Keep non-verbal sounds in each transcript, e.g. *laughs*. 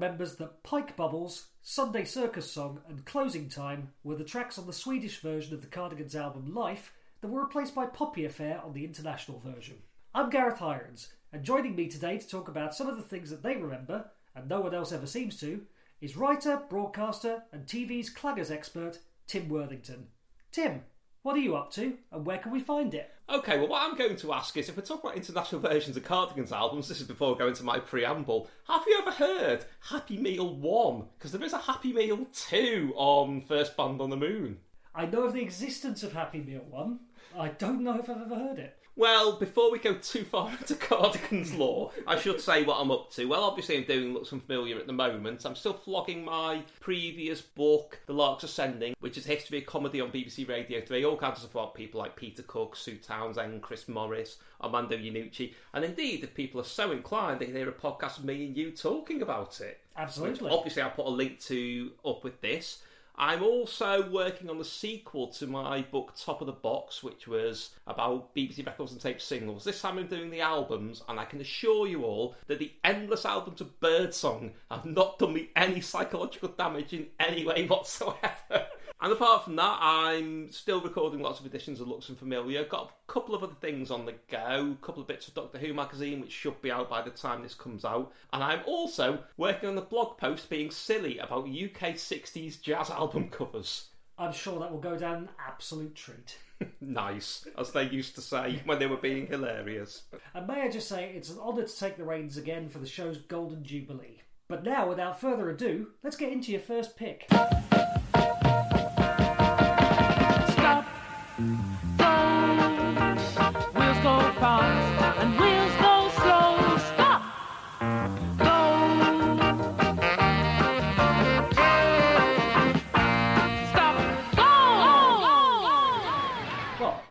remembers that Pike Bubbles, Sunday Circus Song, and Closing Time were the tracks on the Swedish version of the Cardigans album Life that were replaced by Poppy Affair on the international version. I'm Gareth Irons, and joining me today to talk about some of the things that they remember, and no one else ever seems to, is writer, broadcaster, and TV's claggers expert, Tim Worthington. Tim, what are you up to, and where can we find it? Okay, well, what I'm going to ask is if we talk about international versions of Cardigans albums, this is before going to my preamble, have you ever heard Happy Meal 1? Because there is a Happy Meal 2 on First Band on the Moon. I know of the existence of Happy Meal 1. I don't know if I've ever heard it. Well, before we go too far *laughs* into Cardigan's Law, I should say what I'm up to. Well, obviously, I'm doing Looks Unfamiliar at the moment. I'm still flogging my previous book, The Larks Ascending, which is history of comedy on BBC Radio 3. All kinds of people like Peter Cook, Sue Townsend, Chris Morris, Armando Iannucci. And indeed, if people are so inclined, they can hear a podcast of me and you talking about it. Absolutely. Which obviously, I'll put a link to up with this. I'm also working on the sequel to my book Top of the Box, which was about BBC records and tape singles. This time I'm doing the albums, and I can assure you all that the endless albums of Birdsong have not done me any psychological damage in any way whatsoever. And apart from that, I'm still recording lots of editions of Looks Unfamiliar. Got a couple of other things on the go, a couple of bits of Doctor Who magazine, which should be out by the time this comes out. And I'm also working on the blog post being silly about UK 60s jazz album covers. I'm sure that will go down an absolute treat. *laughs* nice, as they used to say when they were being hilarious. And may I just say, it's an honour to take the reins again for the show's Golden Jubilee. But now, without further ado, let's get into your first pick.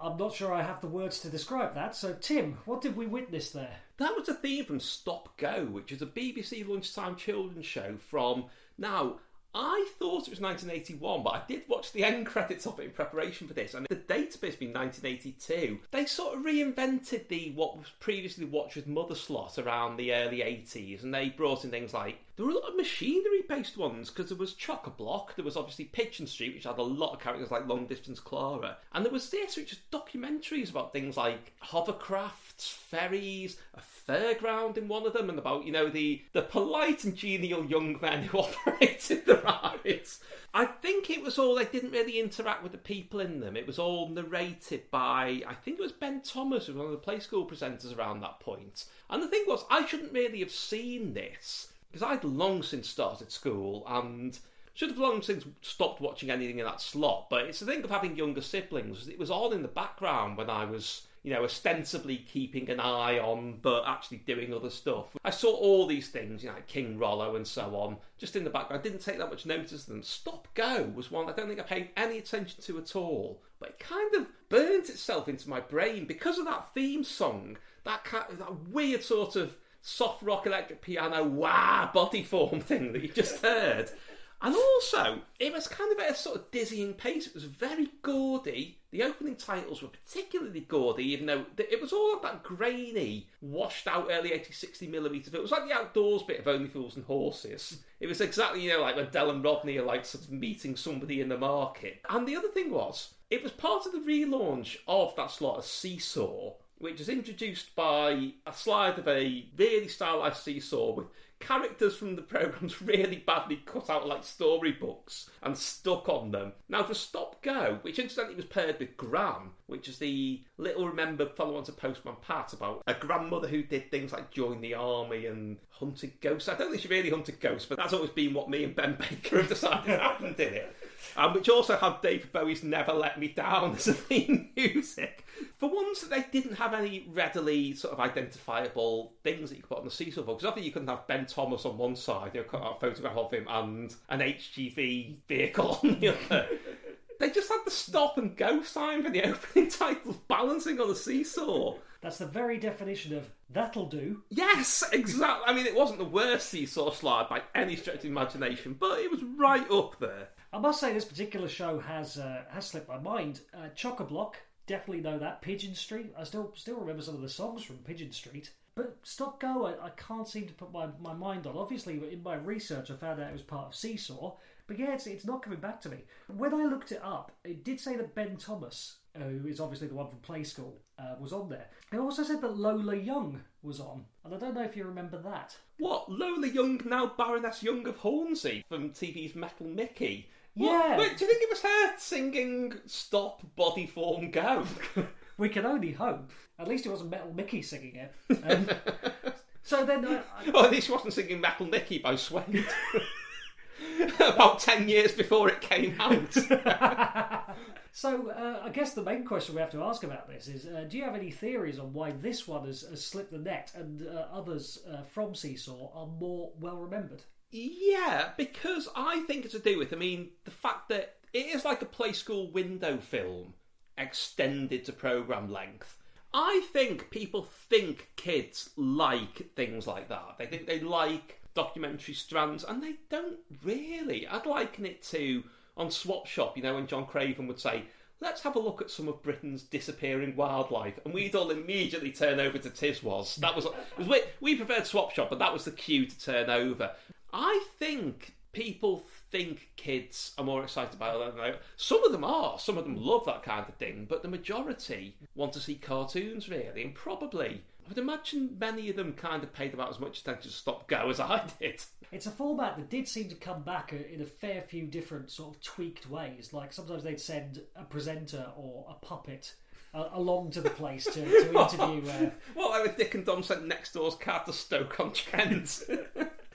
I'm not sure I have the words to describe that, so Tim, what did we witness there? That was a theme from Stop Go, which is a BBC lunchtime children's show from now. I thought it was 1981, but I did watch the end credits of it in preparation for this, and the database being 1982. They sort of reinvented the what was previously watched with Mother Slot around the early 80s, and they brought in things like there were a lot of machinery-based ones because there was Chock a Block, there was obviously Pigeon Street, which had a lot of characters like Long Distance Clara, and there was this, which was documentaries about things like hovercrafts, ferries, a fairground in one of them, and about you know the the polite and genial young men who *laughs* operated the rides. I think it was all they didn't really interact with the people in them. It was all narrated by I think it was Ben Thomas, who was one of the play school presenters around that point. And the thing was, I shouldn't really have seen this because I'd long since started school and should have long since stopped watching anything in that slot. But it's the thing of having younger siblings. It was all in the background when I was, you know, ostensibly keeping an eye on, but actually doing other stuff. I saw all these things, you know, like King Rollo and so on, just in the background. I didn't take that much notice of them. Stop Go was one I don't think I paid any attention to at all. But it kind of burnt itself into my brain because of that theme song. That kind that weird sort of soft rock electric piano wah body form thing that you just heard. And also, it was kind of at a sort of dizzying pace. It was very gaudy. The opening titles were particularly gaudy, even though it was all that grainy, washed out early 80s 60 millimeter film. It was like the outdoors bit of Only Fools and Horses. It was exactly, you know, like when Del and Rodney are like sort of meeting somebody in the market. And the other thing was, it was part of the relaunch of that slot of Seesaw, which was introduced by a slide of a really stylized seesaw with characters from the programmes *laughs* really badly cut out like storybooks and stuck on them. Now, for Stop Go, which incidentally was paired with Gran, which is the little remembered follow on to Postman Pat about a grandmother who did things like join the army and hunted ghosts. I don't think she really hunted ghosts, but that's always been what me and Ben *laughs* Baker have decided happened in it. Um, which also have David Bowie's Never Let Me Down as *laughs* a theme music. For ones that they didn't have any readily sort of identifiable things that you could put on the seesaw for, because obviously you couldn't have Ben Thomas on one side, you know, cut out a photograph of him and an HGV vehicle on the other. *laughs* they just had the stop and go sign for the *laughs* opening titles balancing on the seesaw. That's the very definition of that'll do. Yes, exactly. I mean, it wasn't the worst seesaw slide by any stretch of imagination, but it was right up there. I must say this particular show has uh, has slipped my mind. Uh, Chock a Block, definitely know that. Pigeon Street, I still still remember some of the songs from Pigeon Street. But Stop Go, I, I can't seem to put my, my mind on. Obviously, in my research, I found out it was part of Seesaw. But yeah, it's, it's not coming back to me. When I looked it up, it did say that Ben Thomas, who is obviously the one from Play School, uh, was on there. It also said that Lola Young was on. And I don't know if you remember that. What? Lola Young, now Baroness Young of Hornsey from TV's Metal Mickey. What? Yeah. Wait, do you think it was her singing Stop Body Form Go? *laughs* We can only hope. At least it wasn't Metal Mickey singing it. Um, *laughs* so then I, I, oh, at least she wasn't singing Metal Mickey by Suede. *laughs* About 10 years before it came out. So, uh, I guess the main question we have to ask about this is: uh, Do you have any theories on why this one has, has slipped the net, and uh, others uh, from Seesaw are more well remembered? Yeah, because I think it's to do with, I mean, the fact that it is like a play school window film extended to programme length. I think people think kids like things like that. They think they like documentary strands, and they don't really. I'd liken it to on Swap Shop, you know, when John Craven would say, Let's have a look at some of Britain's disappearing wildlife, and we'd all immediately turn over to Tiswas. That was, was we, we preferred Swap Shop, but that was the cue to turn over. I think people think kids are more excited about it Some of them are. Some of them love that kind of thing, but the majority want to see cartoons, really, and probably. I would imagine many of them kind of paid about as much attention to Stop Go as I did. It's a format that did seem to come back in a fair few different sort of tweaked ways. Like sometimes they'd send a presenter or a puppet uh, along to the place to, to *laughs* interview. Uh, Well, like with Dick and Dom sent next door's cat to Stoke on Trent. *laughs*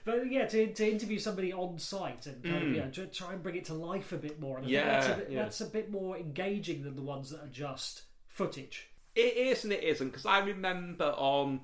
But yeah, to, to interview somebody on site and kind of you know, try- try and bring it to life a bit more. And I think that's, a bit, yeah. that's a bit more engaging than the ones that are just footage. It is and it isn't because I remember on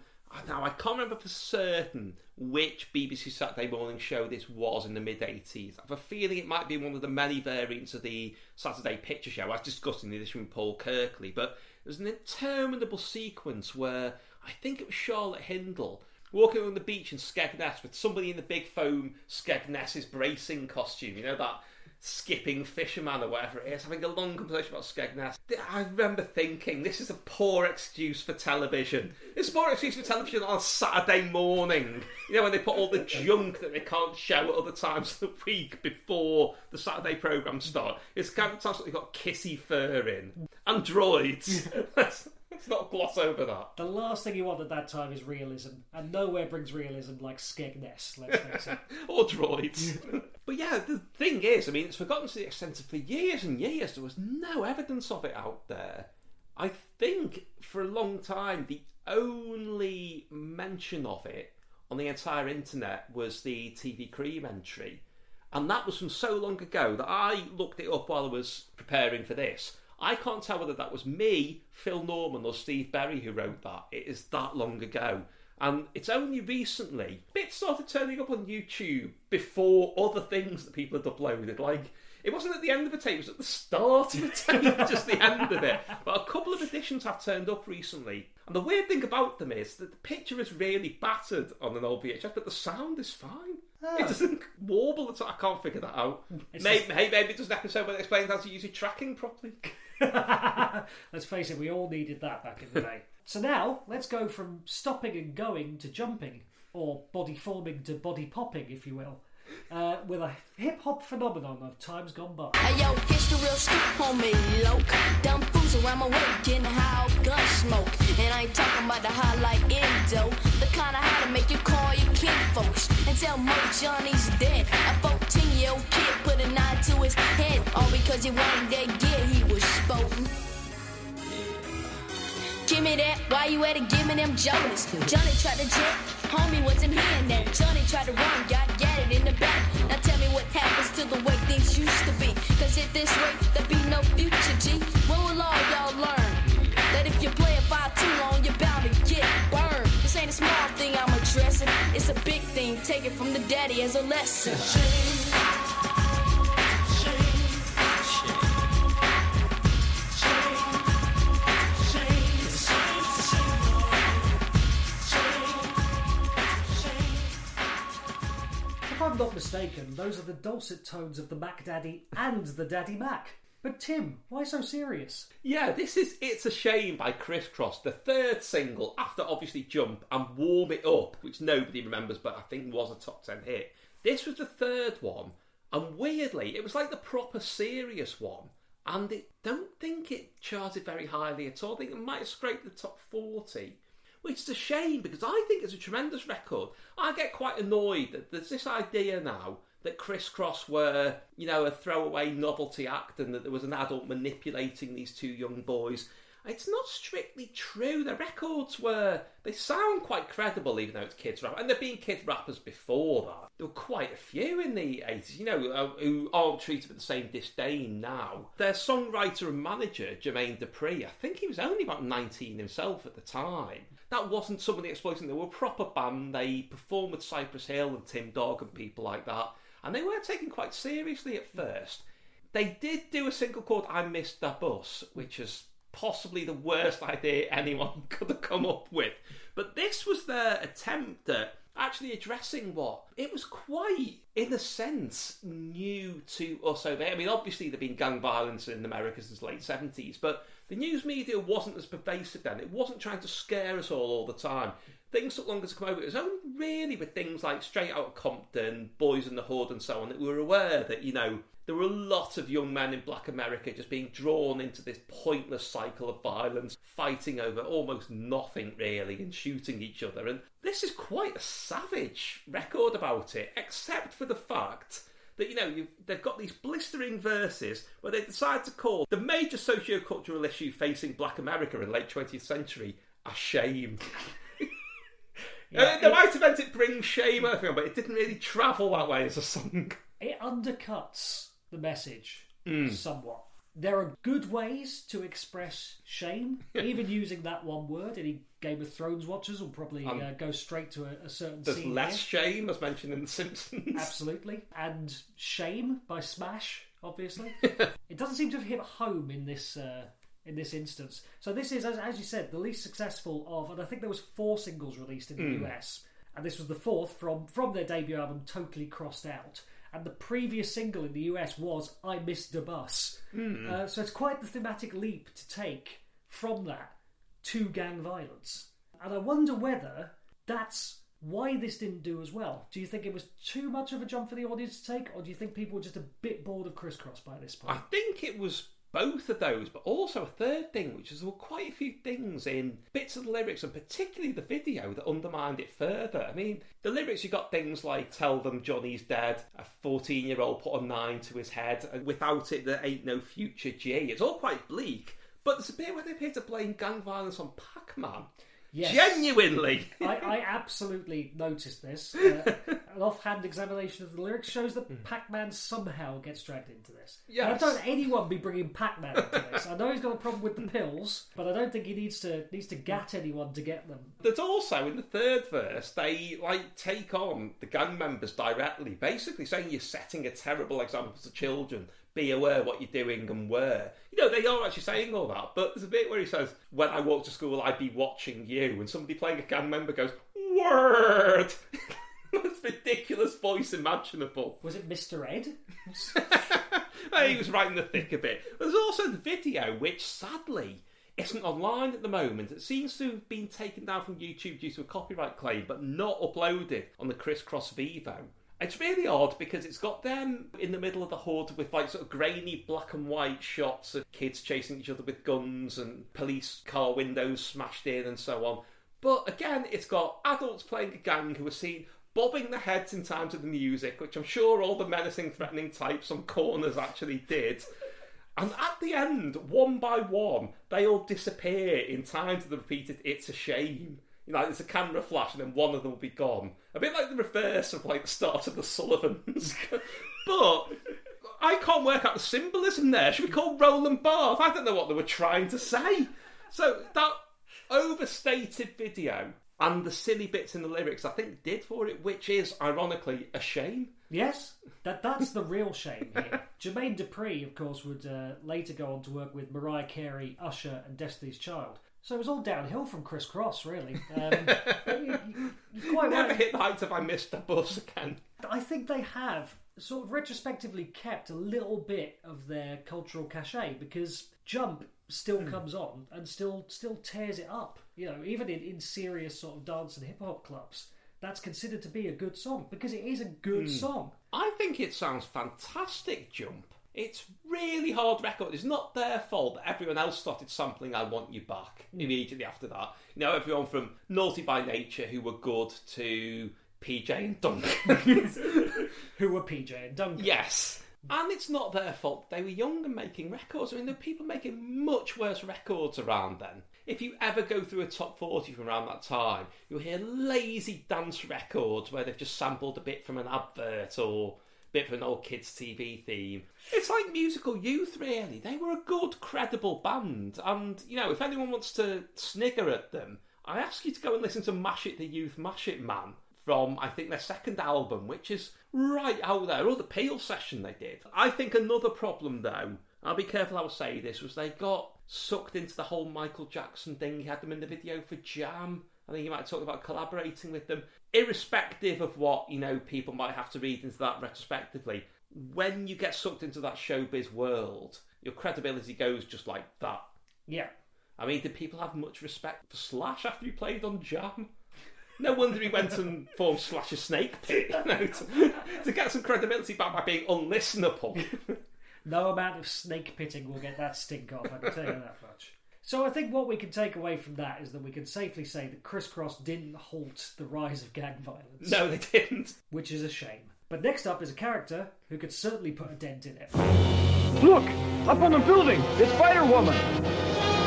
now I can't remember for certain which BBC Saturday morning show this was in the mid eighties. I have a feeling it might be one of the many variants of the Saturday Picture Show. I was discussing this with Paul Kirkley, but there's an interminable sequence where I think it was Charlotte Hindle walking on the beach in Skegness with somebody in the big foam Skegness's bracing costume. You know that skipping fisherman or whatever it is, having a long conversation about Skegness. I remember thinking, this is a poor excuse for television. It's a poor excuse for television on a Saturday morning. You know, when they put all the *laughs* junk that they can't show at other times of the week before the Saturday programme start. It's kind of times that they've got Kissyfur in. And droids. *laughs* let's, *laughs* not gloss over that. The last thing you want at that time is realism, and nowhere brings realism like Skegness, let's face it. *laughs* or droids. *laughs* but yeah, the thing is, I mean, it's forgotten to the extent of for years and years there was no evidence of it out there. I think for a long time the only mention of it on the entire internet was the TV Cream entry. And that was from so long ago that I looked it up while I was preparing for this. I can't tell whether that was me, Phil Norman, or Steve Berry who wrote that. It is that long ago. And it's only recently bits started turning up on YouTube before other things that people had uploaded. Like it wasn't at the end of the tape; it was at the start of the tape, *laughs* just the end of it. But a couple of editions have turned up recently, and the weird thing about them is that the picture is really battered on an old VHS, but the sound is fine. It ah. doesn't warble at. I can't figure that out. It's Maybe, maybe, maybe there's an episode where it explains how to use your tracking properly. *laughs* let's face it, we all needed that back in the day. So now, let's go from stopping and going to jumping, or body forming to body popping, if you will, uh, with a hip hop phenomenon of times gone by. Hey yo, real scoop, homie, loc. Dumb fools around my way, getting high gun smoke. And I ain't talking about the endo. The kind of to make you call your folks. And tell Mo Johnny's dead. A 14 year old kid put a to his head. All because he wanted that gear he was sporting. Give me that, why you at it? Give me them Jonas. Johnny tried to jet, homie wasn't hearing that. Johnny tried to run, got gatted in the back. Now tell me what happens to the way things used to be. Cause at this rate, there be no future, G. When will all y'all learn? That if you play a fight too long, you're bound to get burned. This ain't a small thing I'm addressing, it's a big thing. Take it from the daddy as a lesson. If I'm not mistaken, those are the dulcet tones of the Mac Daddy and the Daddy Mac. But Tim, why so serious? Yeah, this is It's a Shame by Kris Kross, the third single after obviously Jump and Warm It Up, which nobody remembers but I think was a top 10 hit. This was the third one, and weirdly, it was like the proper serious one, and I don't think it charted very highly at all. I think it might have scraped the top 40. Which is a shame because I think it's a tremendous record. I get quite annoyed that there's this idea now that Kris Kross were, you know, a throwaway novelty act and that there was an adult manipulating these two young boys. It's not strictly true. The records were, they sound quite credible even though it's kids rap. And there have been kid rappers before that. There were quite a few in the 80s, you know, uh, who aren't treated with the same disdain now. Their songwriter and manager, Jermaine Dupri, I think he was only about 19 himself at the time. That wasn't somebody exploiting. They were a proper band. They performed with Cypress Hill and Tim Dog and people like that and they were taken quite seriously at first. They did do a single called I Missed the Bus, which is possibly the worst idea anyone *laughs* could have come up with. But this was their attempt at actually addressing what it was quite, in a sense, new to us over here. I mean, obviously there'd been gang violence in America since the late seventies, but the news media wasn't as pervasive then. It wasn't trying to scare us all all the time. Things took longer to come over. It was only really with things like Straight Outta Compton, Boys in the Hood, and so on that we were aware that you know there were a lot of young men in Black America just being drawn into this pointless cycle of violence, fighting over almost nothing really, and shooting each other. And this is quite a savage record about it, except for the fact that you know you've, they've got these blistering verses where they decide to call the major socio-cultural issue facing Black America in the late 20th century a shame. *laughs* Yeah, uh, they it- might have meant it brings shame, think, but it didn't really travel that way as a song. It undercuts the message Hmm. somewhat. There are good ways to express shame, *laughs* even using that one word. Any Game of Thrones watchers will probably uh, go straight to a, a certain Um, There's scene. less here. shame, as mentioned in The Simpsons. Absolutely. And Shame by Smash, obviously. *laughs* it doesn't seem to have hit home in this uh, in this instance. So this is, as, as you said, the least successful of, and I think there was four singles released in the US, and this was the fourth from from their debut album, Totally Crossed Out. And the previous single in the US was I Missed the Bus. Uh, so it's quite the thematic leap to take from that to gang violence. And I wonder whether that's why this didn't do as well. Do you think it was too much of a jump for the audience to take, or do you think people were just a bit bored of Kris Kross by this point? I think it was both of those, but also a third thing, which is there were quite a few things in bits of the lyrics and particularly the video that undermined it further. I mean, the lyrics you got things like "Tell them Johnny's dead," a fourteen-year-old put a nine to his head, and without it there ain't no future G. It's all quite bleak. But there's a bit where they appear to blame gang violence on Pac-Man. Yes. Genuinely. I, I absolutely noticed this. Uh, *laughs* an offhand examination of the lyrics shows that Pac-Man somehow gets dragged into this. And Hmm. Yes. I don't anyone be bringing Pac-Man into this. I know he's got a problem with the pills, but I don't think he needs to needs to gat anyone to get them. There's also in the third verse they like take on the gang members directly, basically saying you're setting a terrible example to children. Be aware what you're doing and where. You know, they are actually saying all that, but there's a bit where he says, When I walk to school I'd be watching you and somebody playing a gang member goes, Word *laughs* Most ridiculous voice imaginable. Was it Mr. Ed? *laughs* he was right in the thick of it. There's also the video, which sadly isn't online at the moment. It seems to have been taken down from YouTube due to a copyright claim, but not uploaded on the Crisscross Vevo. It's really odd because it's got them in the middle of the hood with like sort of grainy black and white shots of kids chasing each other with guns and police car windows smashed in and so on. But again, it's got adults playing a gang who are seen bobbing their heads in time to the music, which I'm sure all the menacing, threatening types on corners actually did. And at the end, one by one, they all disappear in time to the repeated "It's a shame." You know, there's a camera flash, and then one of them will be gone. A bit like the reverse of like the start of the Sullivans. *laughs* but I can't work out the symbolism there. Should we call Roland Barthes? I don't know what they were trying to say. So that overstated video and the silly bits in the lyrics, I think, did for it, which is ironically a shame. Yes, that that's the real shame here. Jermaine Dupri, of course, would uh, later go on to work with Mariah Carey, Usher, and Destiny's Child. So it was all downhill from Kris Kross, really. *laughs* Um, you- you- quite Never right. hit the heights of I missed the bus again. I think they have sort of retrospectively kept a little bit of their cultural cachet because Jump still comes on and still still tears it up. You know, even in, in serious sort of dance and hip hop clubs, that's considered to be a good song because it is a good song. I think it sounds fantastic, Jump. It's really hard record. It's not their fault that everyone else started sampling I Want You Back hmm. immediately after that. You know, everyone from Naughty by Nature, who were good, to PJ and Duncan. *laughs* Who were PJ and Duncan? yes. And it's not their fault. They were young and making records. I mean, there were people making much worse records around then. If you ever go through a top 40 from around that time, you'll hear lazy dance records where they've just sampled a bit from an advert or bit from an old kids' TV theme. It's like musical youth, really. They were a good, credible band. And, you know, if anyone wants to snigger at them, I ask you to go and listen to Mash It the Youth, Mash It Man from I think their second album, which is right out there, or the Peel session they did. I think another problem though, I'll be careful how I say this, was they got sucked into the whole Michael Jackson thing. He had them in the video for Jam. I think you might talk about collaborating with them. Irrespective of what, you know, people might have to read into that retrospectively, when you get sucked into that showbiz world, your credibility goes just like that. Yeah. I mean, did people have much respect for Slash after he played on Jam? No wonder he went and *laughs* formed Slash's Snakepit, you know, to, *laughs* to get some credibility back by being unlistenable. *laughs* No amount of snake pitting will get that stink off, I can tell you that much. So I think what we can take away from that is that we can safely say that Kris Kross didn't halt the rise of gang violence, no, they didn't. which is a shame. But next up is a character who could certainly put a dent in it. Look! Up on the building! It's Spider Woman!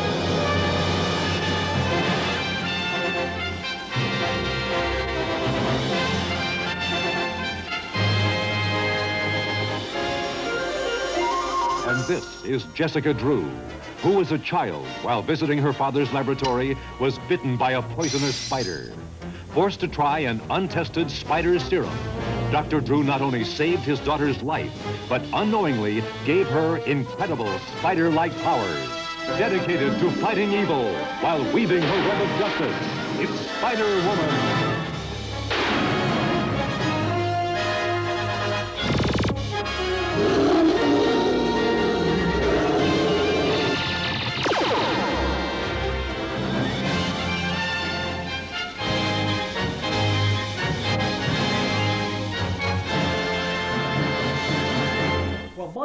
This is Jessica Drew, who as a child, while visiting her father's laboratory, was bitten by a poisonous spider. Forced to try an untested spider serum, Dr. Drew not only saved his daughter's life, but unknowingly gave her incredible spider-like powers. Dedicated to fighting evil while weaving her web of justice, it's Spider-Woman.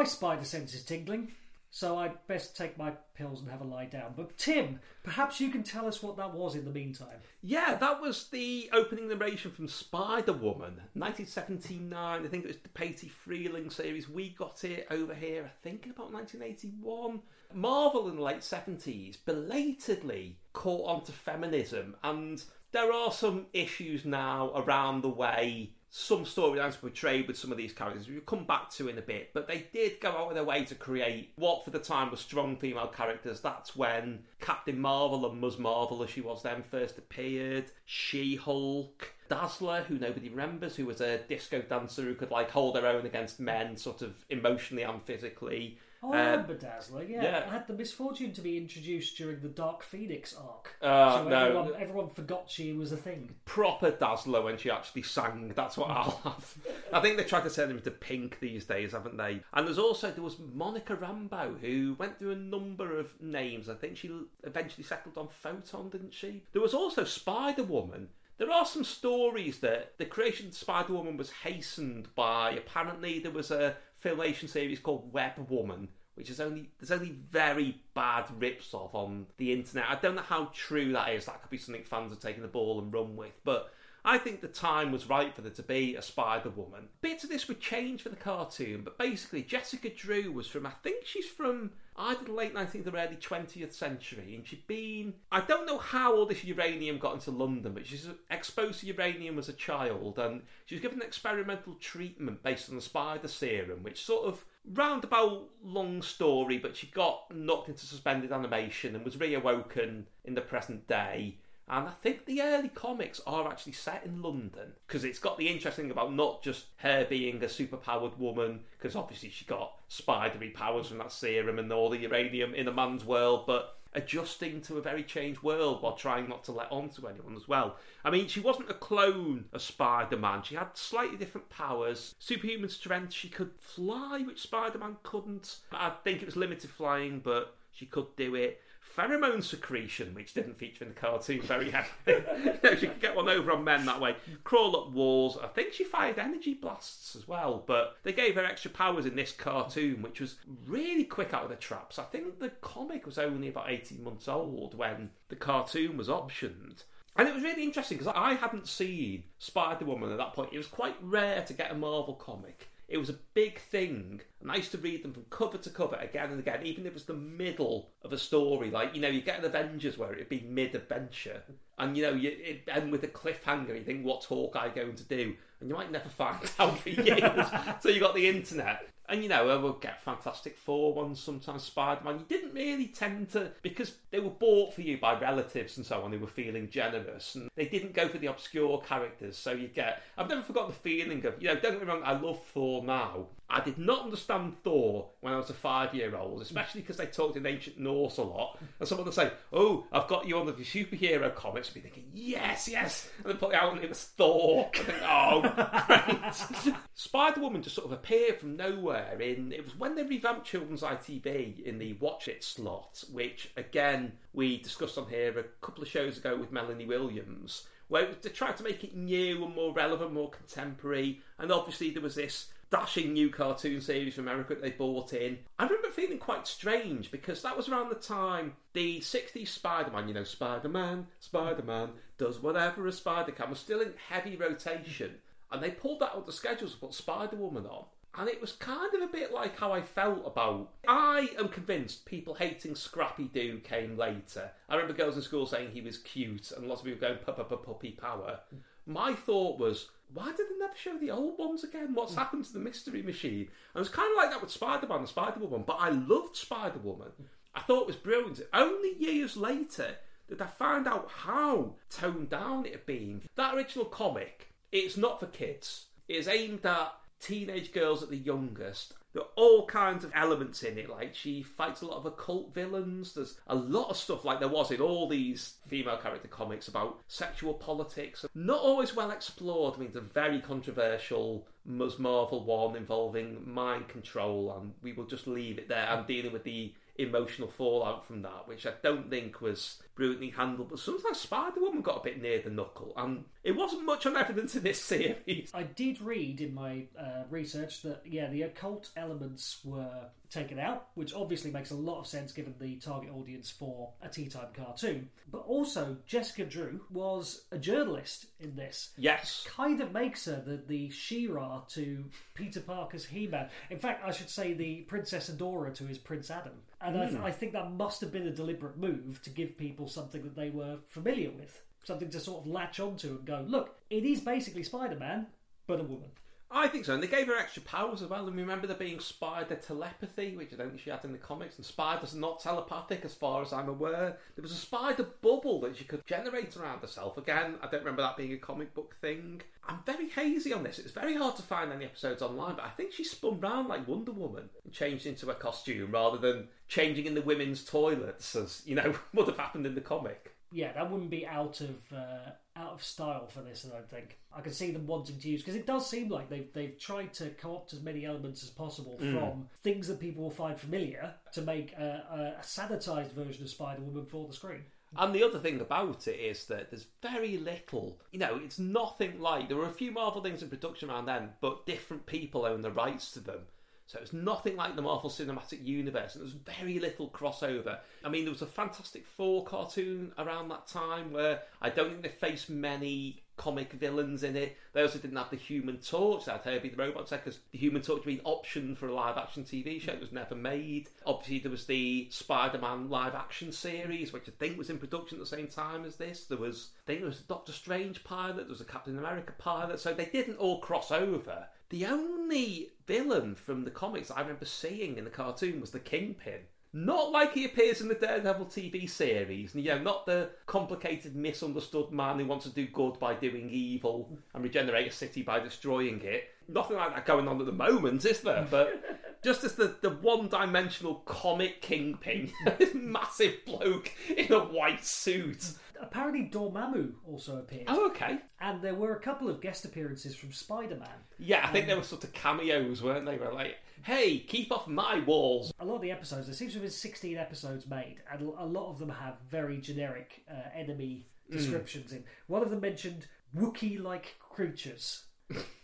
Spider sense is tingling, so I'd best take my pills and have a lie down. But Tim, perhaps you can tell us what that was in the meantime. Yeah, that was the opening narration from Spider Woman, 1979. I think it was DePatie-Freleng series. We got it over here, I think, in about 1981. Marvel in the late 70s belatedly caught on to feminism, and there are some issues now around the way some storylines portrayed with some of these characters, we'll come back to in a bit, but they did go out of their way to create what for the time were strong female characters. That's when Captain Marvel and Ms. Marvel, as she was then, first appeared, She Hulk. Dazzler, who nobody remembers, who was a disco dancer who could like hold her own against men, sort of emotionally and physically. Oh, I Uh, remember Dazzler, yeah. yeah. I had the misfortune to be introduced during the Dark Phoenix arc. Uh, so no. everyone, everyone forgot she was a thing. proper Dazzler when she actually sang. That's what I'll *laughs* have. I think they tried to turn him to pink these days, haven't they? And there's also there was Monica Rambeau who went through a number of names. I think she eventually settled on Photon, didn't she? There was also Spider Woman. There are some stories that the creation of Spider Woman was hastened by apparently there was a filmation series called Web Woman which is only there's only very bad rips of on the internet. I don't know how true that is. That could be something fans are taking the ball and run with, but I think the time was right for there to be a Spider Woman. Bits of this would change for the cartoon, but basically Jessica Drew was from I think she's from either the late 19th or early 20th century, and she'd been I don't know how all this uranium got into London, but she's exposed to uranium as a child, and she was given an experimental treatment based on the spider serum, which sort of roundabout long story, but she got knocked into suspended animation and was reawoken in the present day. And I think the early comics are actually set in London because it's got the interesting thing about not just her being a superpowered woman, because obviously she got spidery powers from that serum and all the uranium in a man's world, but adjusting to a very changed world while trying not to let on to anyone as well. I mean, she wasn't a clone of Spider Man. She had slightly different powers. Superhuman strength, she could fly, which Spider Man couldn't. I think it was limited flying, but she could do it. Pheromone secretion, which didn't feature in the cartoon very heavily. you know, she could get one over on men that way. Crawl up walls. I think she fired energy blasts as well, but they gave her extra powers in this cartoon, which was really quick out of the traps. I think the comic was only about 18 months old when the cartoon was optioned. And it was really interesting because I hadn't seen Spider Woman at that point. It was quite rare to get a Marvel comic. It was a big thing, and I used to read them from cover to cover again and again, even if it was the middle of a story. Like, you know, you get an Avengers where it'd be mid adventure, and you know, you it end with a cliffhanger. You think, what's Hawkeye going to do? And you might never find *laughs* out for years. so you got the internet. And you know, we'll get Fantastic Four ones, sometimes Spider Man. You didn't really tend to, because they were bought for you by relatives and so on, they were feeling generous. And they didn't go for the obscure characters. So you get, I've never forgotten the feeling of, you know, don't get me wrong, I love Thor now. I did not understand Thor when I was a five year old, especially because they talked in ancient Norse a lot. And someone would say, Oh, I've got you on the superhero comics. I'd be thinking, Yes, yes. And then put it out and it was Thor. I think, Oh, great. *laughs* Spider Woman just sort of appeared from nowhere. In It was when they revamped Children's ITV in the Watch It slot, which again we discussed on here a couple of shows ago with Melanie Williams where they tried to make it new and more relevant, more contemporary. And obviously, there was this dashing new cartoon series from America that they bought in. I remember feeling quite strange because that was around the time the 60s Spider Man, you know, Spider Man, Spider Man does whatever a spider can, was still in heavy rotation. And they pulled that out the schedules to put Spider Woman on. And it was kind of a bit like how I felt about. I am convinced people hating Scrappy Doo came later. I remember girls in school saying he was cute, and lots of people going pup pup puppy power. My thought was, why did they never show the old ones again? What's happened to the Mystery Machine? And it was kind of like that with Spider Man and Spider Woman, but I loved Spider Woman. I thought it was brilliant. Only years later did I find out how toned down it had been. That original comic, it's not for kids. It is aimed at teenage girls at the youngest. There are all kinds of elements in it. Like she fights a lot of occult villains. There's a lot of stuff like there was in all these female character comics about sexual politics. Not always well explored. I mean, there's a very controversial Ms. Marvel one involving mind control, and we will just leave it there. I'm dealing with the emotional fallout from that, which I don't think was brilliantly handled. But sometimes Spider Woman got a bit near the knuckle, and it wasn't much on evidence in this *laughs* series. I did read in my uh, research that yeah, the occult elements were taken out, which obviously makes a lot of sense given the target audience for a tea time cartoon. But also, Jessica Drew was a journalist in this. Yes. Kind of makes her the, the She-Ra to Peter Parker's He-Man. In fact, I should say the Princess Adora to his Prince Adam. And I, th- hmm. I think that must have been a deliberate move to give people something that they were familiar with. Something to sort of latch onto and go, look, it is basically Spider-Man, but a woman. I think so, and they gave her extra powers as well. And remember there being spider telepathy, which I don't think she had in the comics, and spiders not telepathic as far as I'm aware. There was a spider bubble that she could generate around herself. Again, I don't remember that being a comic book thing. I'm very hazy on this. It's very hard to find any episodes online, but I think she spun round like Wonder Woman and changed into a costume rather than changing in the women's toilets, as you know *laughs* would have happened in the comic. yeah, that wouldn't be out of uh, out of style for this. I don't think. I can see them wanting to use because it does seem like they've they've tried to co-opt as many elements as possible mm. from things that people will find familiar to make a, a, a sanitized version of Spider Woman for the screen. And the other thing about it is that there's very little, you know, it's nothing like there were a few Marvel things in production around then, but different people own the rights to them. So it's nothing like the Marvel Cinematic Universe, and there's very little crossover. I mean, there was a Fantastic Four cartoon around that time where I don't think they faced many comic villains in it. They also didn't have the Human Torch. They had Herbie the Robot because the Human Torch being option for a live action TV show. It was never made. Obviously, there was the Spider Man live action series, which I think was in production at the same time as this. There was, I think there was a Doctor Strange pilot, there was a Captain America pilot. So they didn't all cross over. The only villain from the comics I remember seeing in the cartoon was the Kingpin. Not like he appears in the Daredevil TV series, and you know, not the complicated, misunderstood man who wants to do good by doing evil and regenerate a city by destroying it. Nothing like that going on at the moment, is there? But *laughs* just as the, the one dimensional comic kingpin, *laughs* this massive bloke in a white suit. Apparently, Dormammu also appeared, Oh, okay. and there were a couple of guest appearances from Spider-Man. Yeah, I think they were sort of cameos, weren't they? Were like, hey, keep off my walls. A lot of the episodes, there seems to have been 16 episodes made, and a lot of them have very generic uh, enemy Hmm. descriptions in. One of them mentioned Wookiee like creatures.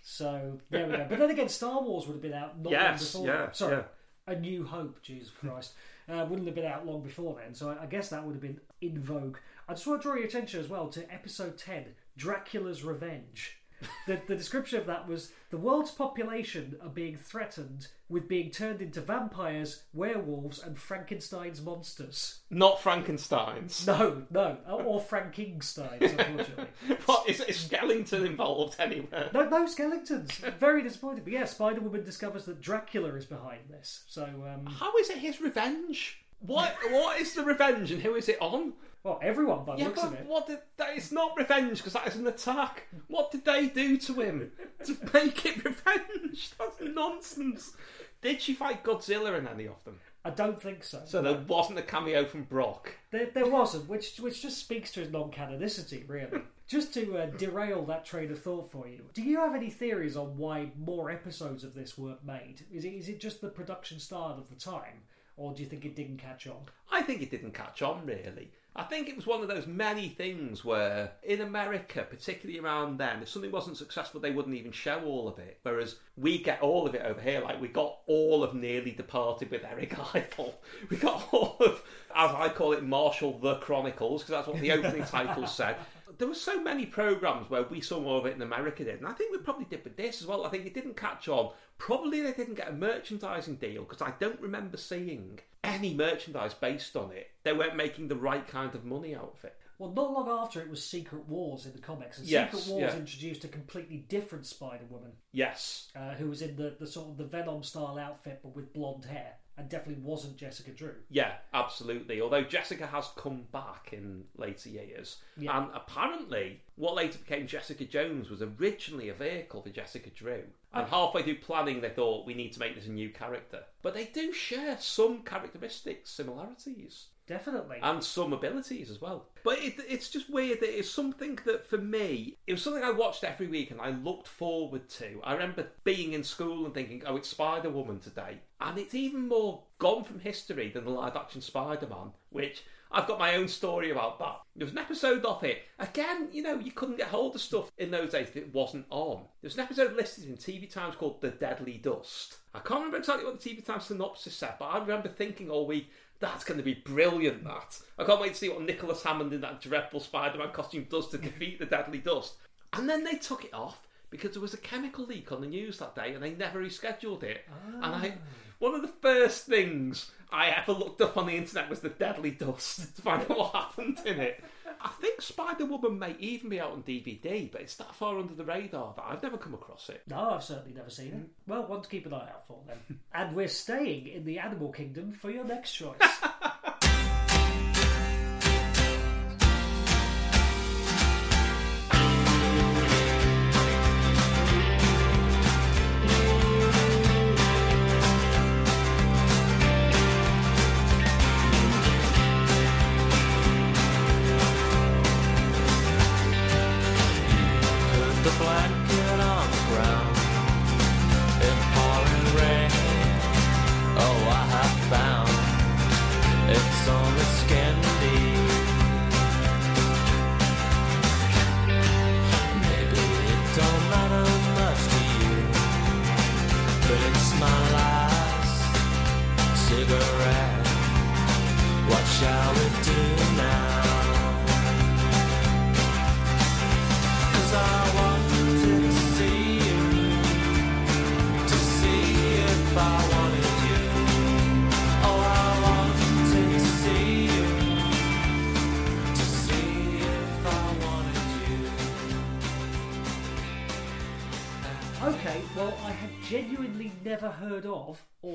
so, there we go. But then again, Star Wars would have been out not Yes, long before. yeah, Sorry, yeah. A New Hope, Jesus Christ. uh, wouldn't have been out long before then, so I, I guess that would have been in vogue. I just want to draw your attention as well to episode 10 Dracula's Revenge. The, the description of that was the world's population are being threatened with being turned into vampires, werewolves, and Frankenstein's monsters. Not Frankenstein's. No, no, or Frankenstein's, unfortunately. *laughs* What is, is Skellington involved anywhere? No, no skeletons. Very disappointed. But yeah, Spider Woman discovers that Dracula is behind this. So, um, How is it his revenge? What what is the revenge and who is it on? Well, everyone by the Yeah, looks but of it. what did that? It's not revenge because that is an attack. What did they do to him to *laughs* make it revenge? That's nonsense. Did she fight Godzilla in any of them? I don't think so. So there wasn't a cameo from Brock. There, there wasn't, which which just speaks to his non-canonicity, really. *laughs* just to uh, derail that train of thought for you, do you have any theories on why more episodes of this weren't made? Is it is it just the production style of the time, or do you think it didn't catch on? I think it didn't catch on really. I think it was one of those many things where in America, particularly around then, if something wasn't successful, they wouldn't even show all of it. Whereas we get all of it over here. Like we got all of Nearly Departed with Eric Idle. *laughs* We got all of, as I call it, Marshall the Chronicles, because that's what the opening title said. There were so many programs where we saw more of it in America did, and I think we probably did with this as well. I think it didn't catch on. Probably they didn't get a merchandising deal because I don't remember seeing any merchandise based on it. They weren't making the right kind of money out of it. Well, not long after it was Secret Wars in the comics, and Yes, Secret Wars yeah. introduced a completely different Spider Woman Yes. uh, who was in the, the sort of the Venom style outfit but with blonde hair, and definitely wasn't Jessica Drew. Yeah, absolutely. Although Jessica has come back in later years. Yeah. And apparently, what later became Jessica Jones was originally a vehicle for Jessica Drew. And oh. halfway through planning, they thought we need to make this a new character. But they do share some characteristics, similarities. Definitely. and some abilities as well. But it, it's just weird that it's something that for me, it was something I watched every week and I looked forward to. I remember being in school and thinking, oh, it's Spider Woman today. And it's even more gone from history than the live action Spider Man, which I've got my own story about that. There was an episode of it. Again, you know, you couldn't get hold of stuff in those days if it wasn't on. There was an episode listed in TV Times called The Deadly Dust. I can't remember exactly what the TV Times synopsis said, but I remember thinking all week, that's going to be brilliant, that. I can't wait to see what Nicholas Hammond in that dreadful Spider Man costume does to defeat the Deadly Dust. And then they took it off because there was a chemical leak on the news that day and they never rescheduled it. And I, ah. one of the first things I ever looked up on the internet was the Deadly Dust *laughs* to find out what happened in it. I think Spider Woman may even be out on DVD, but it's that far under the radar that I've never come across it. No, I've certainly never seen it. Mm. Well, one to keep an eye out for then. and we're staying in the animal kingdom for your next choice. *laughs*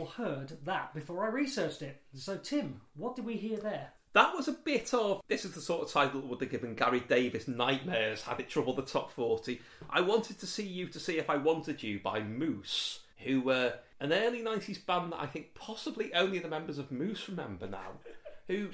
heard that before I researched it. So, Tim, what did we hear there? That was a bit of this is the sort of title that would have given Gary Davies nightmares had it troubled the top 40. I wanted to see you to see if I wanted you by Moose, who were an early 90s band that I think possibly only the members of Moose remember now. Who,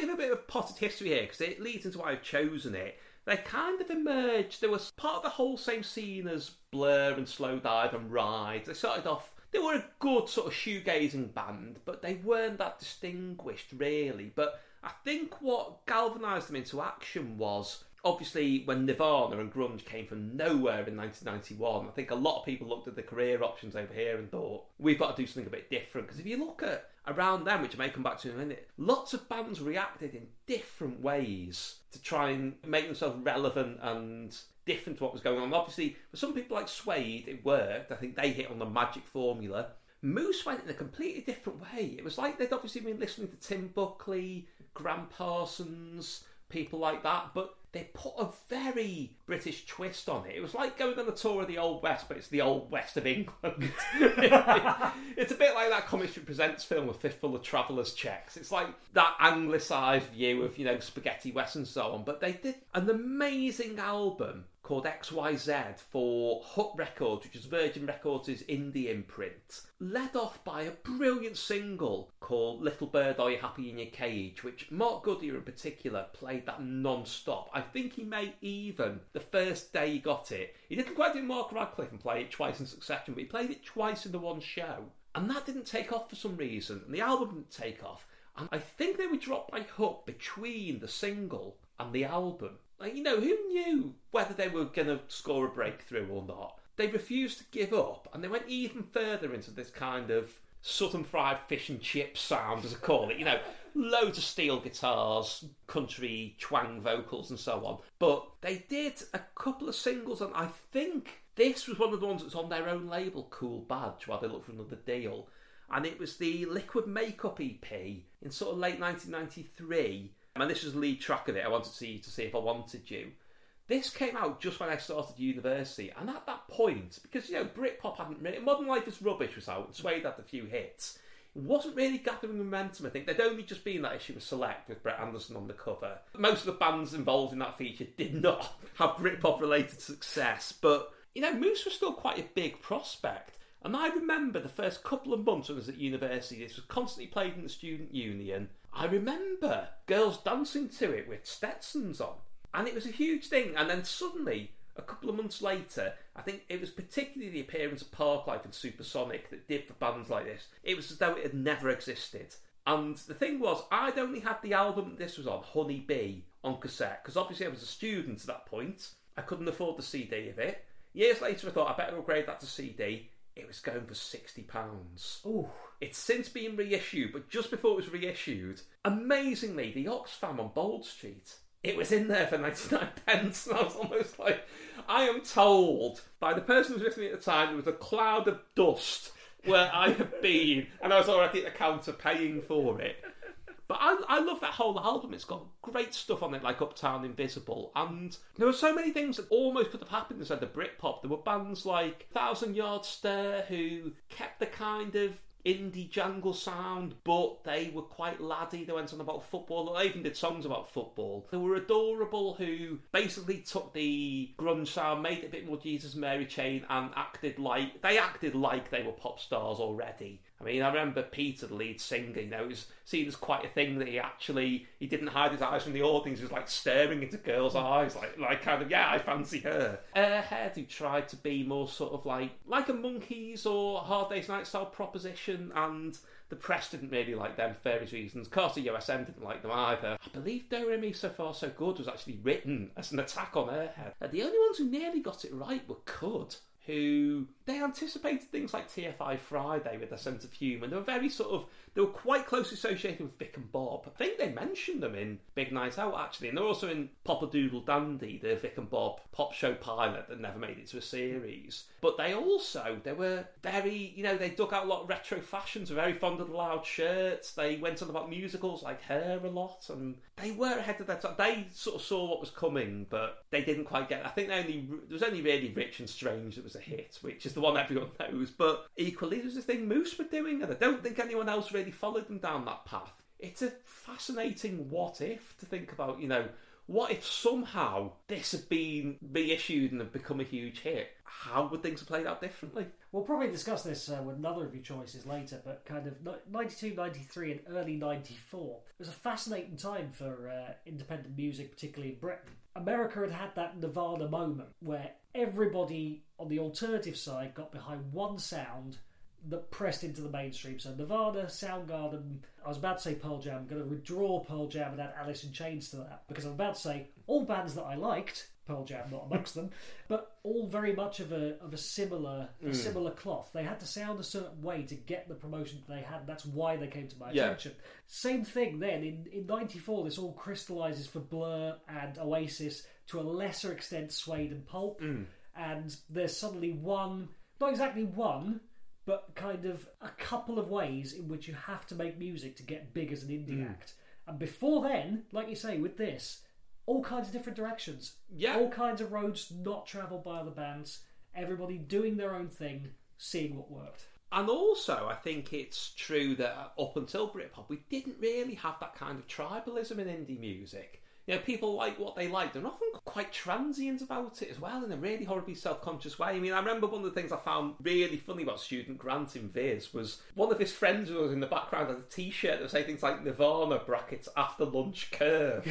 give a bit of potted history here because it leads into why I've chosen it. They kind of emerged, they were part of the whole same scene as Blur and Slow Dive and Ride. They started off they were a good sort of shoegazing band, but they weren't that distinguished really. But I think what galvanised them into action was obviously when Nirvana and grunge came from nowhere in 1991. I think a lot of people looked at the career options over here and thought we've got to do something a bit different. Because if you look at around them, which I may come back to in a minute, lots of bands reacted in different ways to try and make themselves relevant and different to what was going on. Obviously, for some people like Suede, it worked. I think they hit on the magic formula. Moose went in a completely different way. It was like they'd obviously been listening to Tim Buckley, Gram Parsons, people like that, but they put a very British twist on it. It was like going on a tour of the Old West, but it's the Old West of England. *laughs* it's a bit like that Strip Presents film, A Fistful of Travellers Checks. It's like that anglicised view of, you know, spaghetti west and so on. But they did an amazing album called XYZ for Hut Records, which is Virgin Records' indie imprint, led off by a brilliant single called Little Bird Are You Happy in Your Cage, which Mark Goodier in particular played that non stop. I think he may even, the first day he got it, he didn't quite do Mark Radcliffe and play it twice in succession, but he played it twice in the one show. And that didn't take off for some reason, and the album didn't take off. And I think they were dropped by Hut between the single and the album. Like, you know, who knew whether they were going to score a breakthrough or not? They refused to give up, and they went even further into this kind of southern fried fish and chips sound, as I call it. You know, loads of steel guitars, country twang vocals, and so on. But they did a couple of singles, and I think this was one of the ones that's on their own label, Cool Badge, while they look for another deal. And it was the Liquid Makeup EP in sort of late 1993 and this was the lead track of it. I wanted to see to see if I wanted you. This came out just when I started university, and at that point, because you know Britpop hadn't really, Modern Life is Rubbish was out, and Suede had a few hits. It wasn't really gathering momentum. I think there'd only just been that issue of Select with Brett Anderson on the cover. Most of the bands involved in that feature did not *laughs* have Britpop related success, but you know Moose was still quite a big prospect. And I remember the first couple of months when I was at university, this was constantly played in the student union. I remember girls dancing to it with Stetsons on. And it was a huge thing. And then suddenly, a couple of months later, I think it was particularly the appearance of Parklife and Supersonic that did for bands like this. It was as though it had never existed. And the thing was, I'd only had the album this was on, Honey Bee, on cassette, because obviously I was a student at that point. I couldn't afford the CD of it. Years later, I thought I better upgrade that to CD. It was going for sixty pounds. Oh, It's since been reissued, but just before it was reissued, amazingly, the Oxfam on Bold Street, it was in there for 99 *laughs* pence. And I was almost like, I am told by the person who was with me at the time, there was a cloud of dust where I had been, and I was already at the counter paying for it. But I, I love that whole album. It's got great stuff on it, like Uptown Invisible. And there were so many things that almost could have happened inside the Britpop. There were bands like Thousand Yard Stare who kept the kind of indie jungle sound, but they were quite laddie. They went on about football. They even did songs about football. They were adorable who basically took the grunge sound, made it a bit more Jesus Mary Chain, and acted like they acted like they were pop stars already. I mean, I remember Peter, the lead singer, you know, it was seen as quite a thing that he actually he didn't hide his eyes from the audience. He was like staring into girls' eyes, like like kind of yeah, I fancy her. Airhead, who tried to be more sort of like like a Monkees or Hard Day's Night style proposition, and the press didn't really like them for various reasons. Carter USM didn't like them either. I believe Do Re Mi So Far So Good was actually written as an attack on Airhead. Uh, the only ones who nearly got it right were Cud who they anticipated things like TFI Friday with their sense of humour. They were very sort of they were quite closely associated with Vic and Bob. I think they mentioned them in Big Night Out actually, and they're also in Papa Doodle Dandy, the Vic and Bob pop show pilot that never made it to a series. But they also they were very you know they dug out a lot of retro fashions. Were very fond of the loud shirts. They went on about musicals like Hair a lot, and they were ahead of their time. They sort of saw what was coming, but they didn't quite get. It. I think they only there was only really Rich and Strange that was a hit, which is the one everyone *laughs* knows. But equally, there was this thing Moose were doing, and I don't think anyone else really followed them down that path. It's a fascinating what if to think about, you know, what if somehow this had been reissued and had become a huge hit? How would things have played out differently? We'll probably discuss this uh, with another of your choices later, but kind of 92, 93, and early 94 it was a fascinating time for uh, independent music, particularly in Britain. America had had that Nirvana moment where everybody on the alternative side got behind one sound that pressed into the mainstream. So Nirvana, Soundgarden, I was about to say Pearl Jam, I'm going to withdraw Pearl Jam and add Alice in Chains to that because I'm about to say all bands that I liked, Pearl Jam not amongst them, but all very much of a of a similar a hmm. similar cloth. They had to sound a certain way to get the promotion that they had. That's why they came to my Yeah. attention. Same thing then in in '94. This all crystallizes for Blur and Oasis to a lesser extent, Suede and Pulp, hmm. and there's suddenly one, not exactly one, but kind of a couple of ways in which you have to make music to get big as an indie hmm. act. And before then, like you say, with this, all kinds of different directions. Yeah. All kinds of roads not travelled by other bands. Everybody doing their own thing, seeing what worked. And also, I think it's true that up until Britpop, we didn't really have that kind of tribalism in indie music. You know, people like what they liked. They're often quite transient about it as well, in a really horribly self-conscious way. I mean, I remember one of the things I found really funny about Student Grant in Viz was one of his friends who was in the background had a T-shirt that would say things like Nirvana brackets after lunch curve.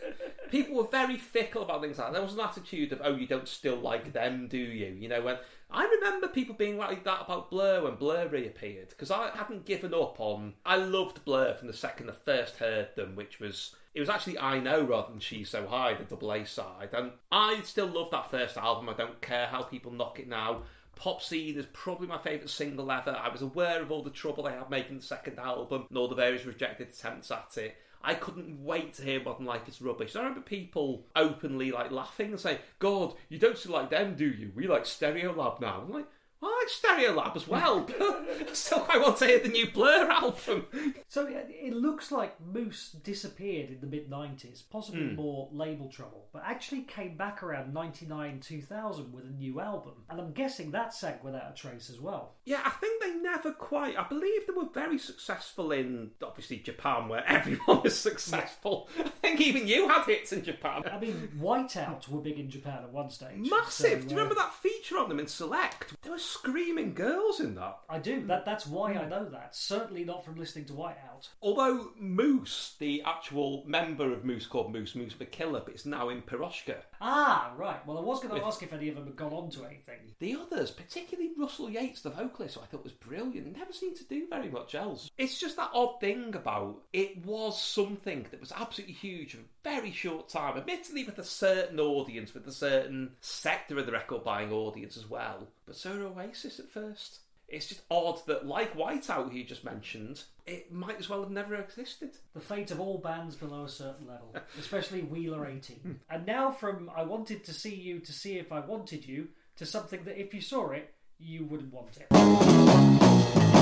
*laughs* people were very fickle about things like that. There was an attitude of, oh, you don't still like them, do you? You know, when I remember people being like that about Blur when Blur reappeared because I hadn't given up on. I loved Blur from the second I first heard them, which was it was actually I Know rather than She's So High, the double A side, and I still love that first album. I don't care how people knock it now. Pop Scene is probably my favourite single ever. I was aware of all the trouble they had making the second album and all the various rejected attempts at it. I couldn't wait to hear Modern Life is rubbish. I remember people openly like laughing and saying, God, you don't like them, do you? We like Stereolab now. I'm like, I like Stereolab as well, *laughs* but I still quite want to hear the new Blur album. So it it looks like Moose disappeared in the mid 90s, possibly Hmm. more label trouble, but actually came back around 99 2000 with a new album. And I'm guessing that sank without a trace as well. Yeah, I think they never quite. I believe they were very successful in obviously Japan, where *laughs* everyone is successful. I think even you had hits in Japan. I mean, Whiteout were big in Japan at one stage. Massive. So, Do you uh, remember that feature on them in Select? There were screaming girls in that. I do. That That's why Hmm. I know that. Certainly not from listening to Whiteout. Although Moose, the actual member of Moose called Moose, Moose McKillop, is now in Piroshka. Ah, right. Well, I was going to ask if any of them had gone on to anything. The others, particularly Russell Yates, the vocalist, who I thought was brilliant, never seemed to do very much else. It's just that odd thing about it was something that was absolutely huge for a very short time, admittedly with a certain audience, with a certain sector of the record buying audience as well. But so Oasis at first. It's just odd that, like Whiteout, he just mentioned, it might as well have never existed. The fate of all bands below a certain level, especially Wheeler 80. And now from I wanted to see you to see if I wanted you to something that if you saw it, you wouldn't want it.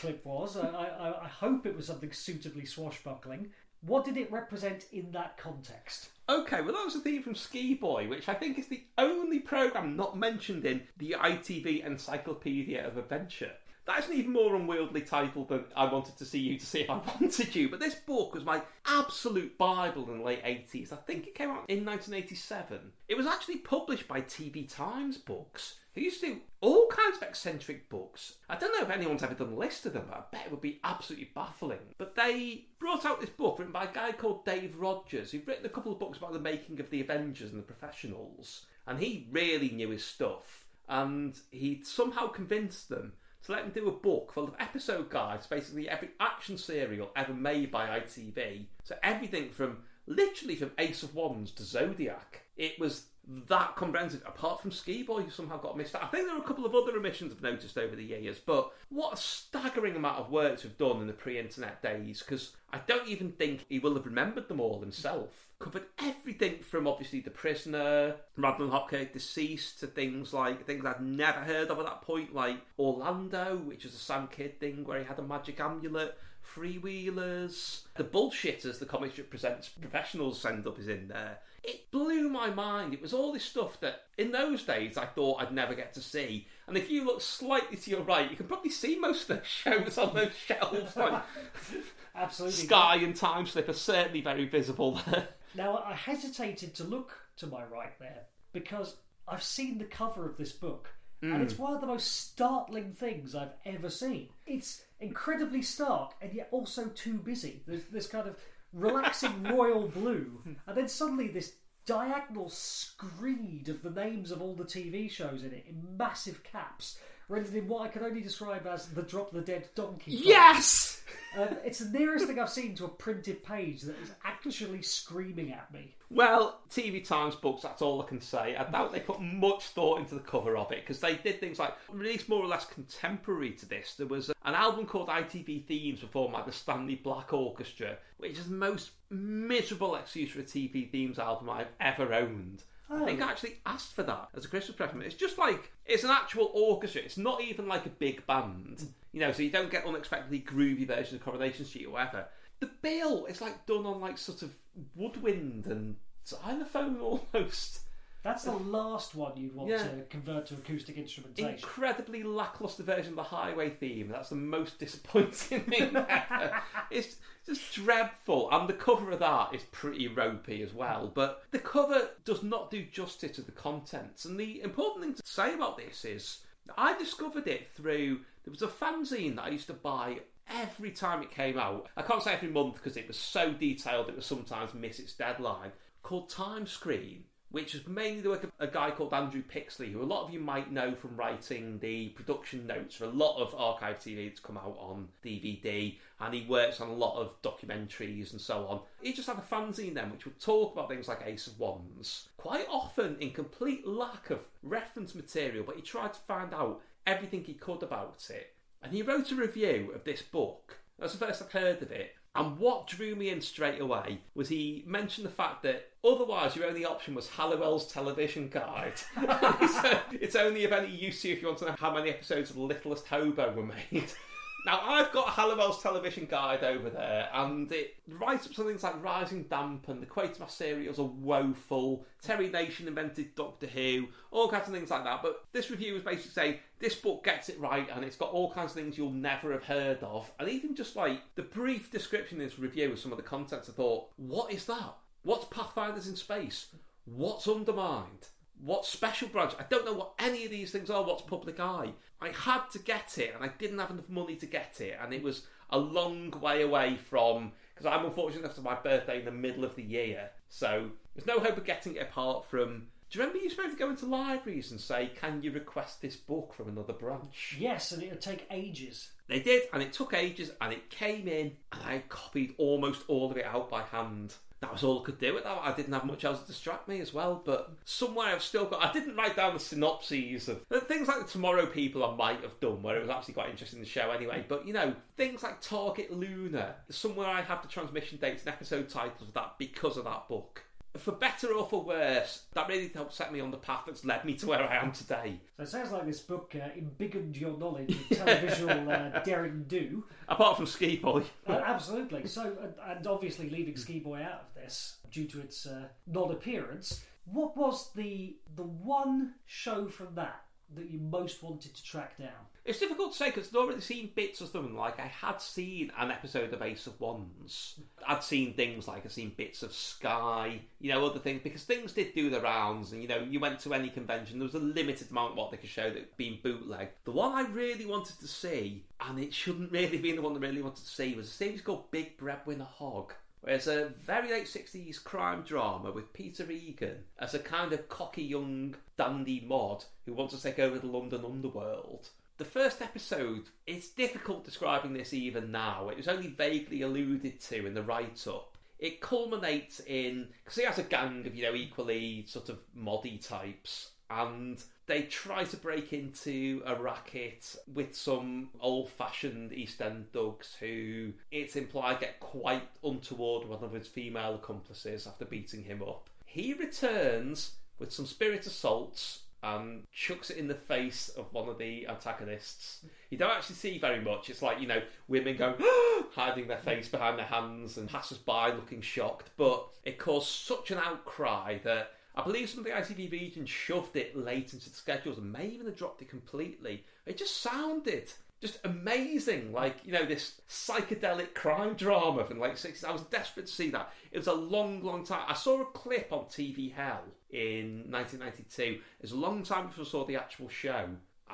Clip was. I, I, I hope it was something suitably swashbuckling. What did it represent in that context? Okay, well, that was a theme from Ski Boy, which I think is the only programme not mentioned in the ITV Encyclopedia of Adventure. That's an even more unwieldy title than I wanted to see you to see if I wanted you. But this book was my absolute Bible in the late 80s. I think it came out in 1987. It was actually published by TV Times Books, who used to do all kinds of eccentric books. I don't know if anyone's ever done a list of them, but I bet it would be absolutely baffling. But they brought out this book written by a guy called Dave Rogers, who'd written a couple of books about the making of the Avengers and the Professionals. And he really knew his stuff. And he somehow convinced them to let him do a book full of episode guides, basically every action serial ever made by ITV. So everything from literally from Ace of Wands to Zodiac. It was that comprehensive, apart from Ski Boy, who somehow got missed out. I think there are a couple of other omissions I've noticed over the years, but what a staggering amount of work to have done in the pre internet days, because I don't even think he will have remembered them all himself. Covered everything from obviously The Prisoner, Madeline Hopkirk deceased, to things like things I'd never heard of at that point, like Orlando, which is a Sam Kydd thing where he had a magic amulet. Freewheelers, the bullshitters the comic strip presents professionals send up is in there. It blew my mind. It was all this stuff that in those days I thought I'd never get to see. And if you look slightly to your right, you can probably see most of the *laughs* shows on those shelves. Like *laughs* Absolutely. Sky and Time Slip are certainly very visible there. Now, I hesitated to look to my right there because I've seen the cover of this book and mm. it's one of the most startling things I've ever seen. It's incredibly stark and yet also too busy. There's this kind of relaxing royal blue, and then suddenly this diagonal screed of the names of all the TV shows in it in massive caps, rendered in what I can only describe as the Drop the Dead Donkey. Yes! Um, it's the nearest thing I've seen to a printed page that is actually screaming at me. Well, TV Times books, that's all I can say. I doubt they put much thought into the cover of it because they did things like release more or less contemporary to this. There was an album called ITV Themes performed by the Stanley Black Orchestra, which is the most miserable excuse for a TV themes album I've ever owned. I think I actually asked for that as a Christmas present. It's just like it's an actual orchestra. It's not even like a big band, you know. So you don't get unexpectedly groovy versions of Coronation Street or whatever. The bill is like done on like sort of woodwind and xylophone *laughs* almost. That's the last one you'd want Yeah. to convert to acoustic instrumentation. Incredibly lackluster version of the highway theme. That's the most disappointing thing *laughs* ever. It's just dreadful. And the cover of that is pretty ropey as well. But the cover does not do justice to the contents. And the important thing to say about this is I discovered it through there was a fanzine that I used to buy every time it came out. I can't say every month because it was so detailed it would sometimes miss its deadline. Called Time Screen which is mainly the work of a guy called Andrew Pixley, who a lot of you might know from writing the production notes for a lot of archive TV that's come out on DVD, and he works on a lot of documentaries and so on. He just had a fanzine then, which would talk about things like Ace of Wands, quite often in complete lack of reference material, but he tried to find out everything he could about it. And he wrote a review of this book. That's the first I've heard of it. And what drew me in straight away was he mentioned the fact that otherwise your only option was Halliwell's television guide. *laughs* so uh, it's only of any use to you if you want to know how many episodes of The Littlest Hobo were made. *laughs* Now I've got Halliwell's television guide over there, and it writes up some things like Rising Damp and the Quatermass serials are woeful. Terry Nation invented Doctor Who, all kinds of things like that. But this review was basically saying this book gets it right, and it's got all kinds of things you'll never have heard of. And even just like the brief description in this review of some of the contents, I thought, what is that? What's Pathfinders in space? What's Undermind? What's Special Branch? I don't know what any of these things are. What's Public Eye? I had to get it, and I didn't have enough money to get it, and it was a long way away from because I'm unfortunate enough to my birthday in the middle of the year, so there's no hope of getting it apart from. Do you remember you used to be able to go into libraries and say, "Can you request this book from another branch?" Yes, and it would take ages. They did, and it took ages, and it came in, and I copied almost all of it out by hand. That was all I could do with that. I didn't have much else to distract me as well, but somewhere I've still got. I didn't write down the synopses of uh, things like the Tomorrow People I might have done, where it was actually quite interesting the show anyway. But you know, things like Target Luna, somewhere I have the transmission dates and episode titles of that because of that book. For better or for worse, that really helped set me on the path that's led me to where I am today. So it sounds like this book uh, embiggened your knowledge of televisual uh, *laughs* daring do. Apart from Ski Boy. Uh, absolutely. So, and, and obviously leaving Ski Boy out of this due to its uh, non-appearance. What was the the one show from that that you most wanted to track down? It's difficult to say because I'd already seen bits of them. Like I had seen an episode of Ace of Wands. I'd seen things like I'd seen bits of Sky, you know, other things because things did do the rounds. And you know, you went to any convention, there was a limited amount of what they could show that been bootleg. The one I really wanted to see, and it shouldn't *laughs* really be the one I really wanted to see, was a series called Big Breadwinner Hog. Where it's a very late 60s crime drama with Peter Egan as a kind of cocky young dandy mod who wants to take over the London underworld. The first episode, it's difficult describing this even now. It was only vaguely alluded to in the write up. It culminates in because he has a gang of you know equally sort of moddy types, and they try to break into a racket with some old-fashioned East End thugs who it's implied get quite untoward with one of his female accomplices after beating him up. He returns with some spirit assaults and chucks it in the face of one of the antagonists. You don't actually see very much. It's like, you know, women going, *gasps* hiding their face behind their hands and passers by looking shocked. But it caused such an outcry that I believe some of the ITV regions shoved it late into the schedules and may even have dropped it completely. It just sounded just amazing, like you know this psychedelic crime drama from the late sixties. I was desperate to see that. It was a long, long time. I saw a clip on TV Hell in 1992. It was a long time before I saw the actual show,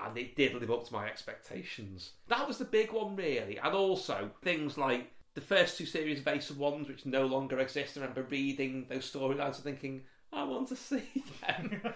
and it did live up to my expectations. That was the big one, really, and also things like the first two series of Ace of Wands, which no longer exist. I remember reading those storylines and thinking, I want to see them. *laughs*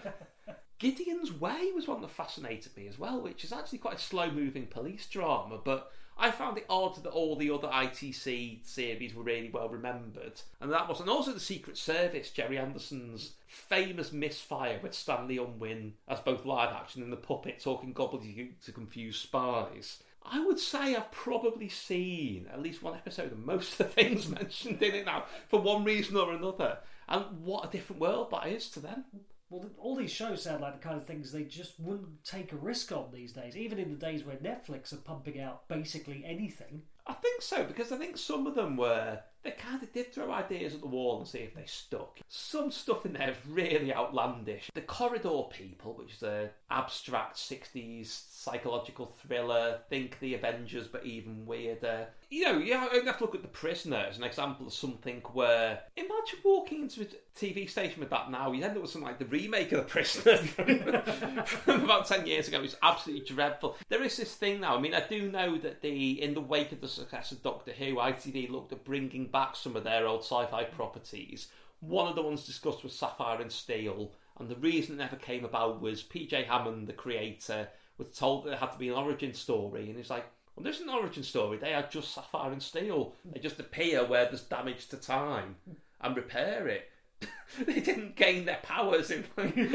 Gideon's Way was one that fascinated me as well, which is actually quite a slow moving police drama, but I found it odd that all the other ITC series were really well remembered. And that was, and also the Secret Service, Gerry Anderson's famous misfire with Stanley Unwin as both live action and the puppet talking gobbledygook to confuse spies. I would say I've probably seen at least one episode of most of the *laughs* things mentioned in it now, for one reason or another. And what a different world that is to them. Well, all these shows sound like the kind of things they just wouldn't take a risk on these days, even in the days where Netflix are pumping out basically anything. I think so because I think some of them were they kind of did throw ideas at the wall and see if they stuck. Some stuff in there is really outlandish. The Corridor People, which is a abstract '60s psychological thriller, think the Avengers but even weirder. You know, you have to look at The Prisoner as an example of something where imagine walking into a TV station with that now. You end up with something like the remake of The Prisoner *laughs* from, about ten years ago. It's absolutely dreadful. There is this thing now. I mean, I do know that the in the wake of the success of Doctor Who, ITV looked at bringing back some of their old sci-fi properties. One of the ones discussed was Sapphire and Steel, and the reason it never came about was PJ Hammond, the creator, was told that it had to be an origin story, and he's like, well, there's an origin story. They are just Sapphire and Steel. They just appear where there's damage to time and repair it. *laughs* they didn't gain their powers in like, *laughs*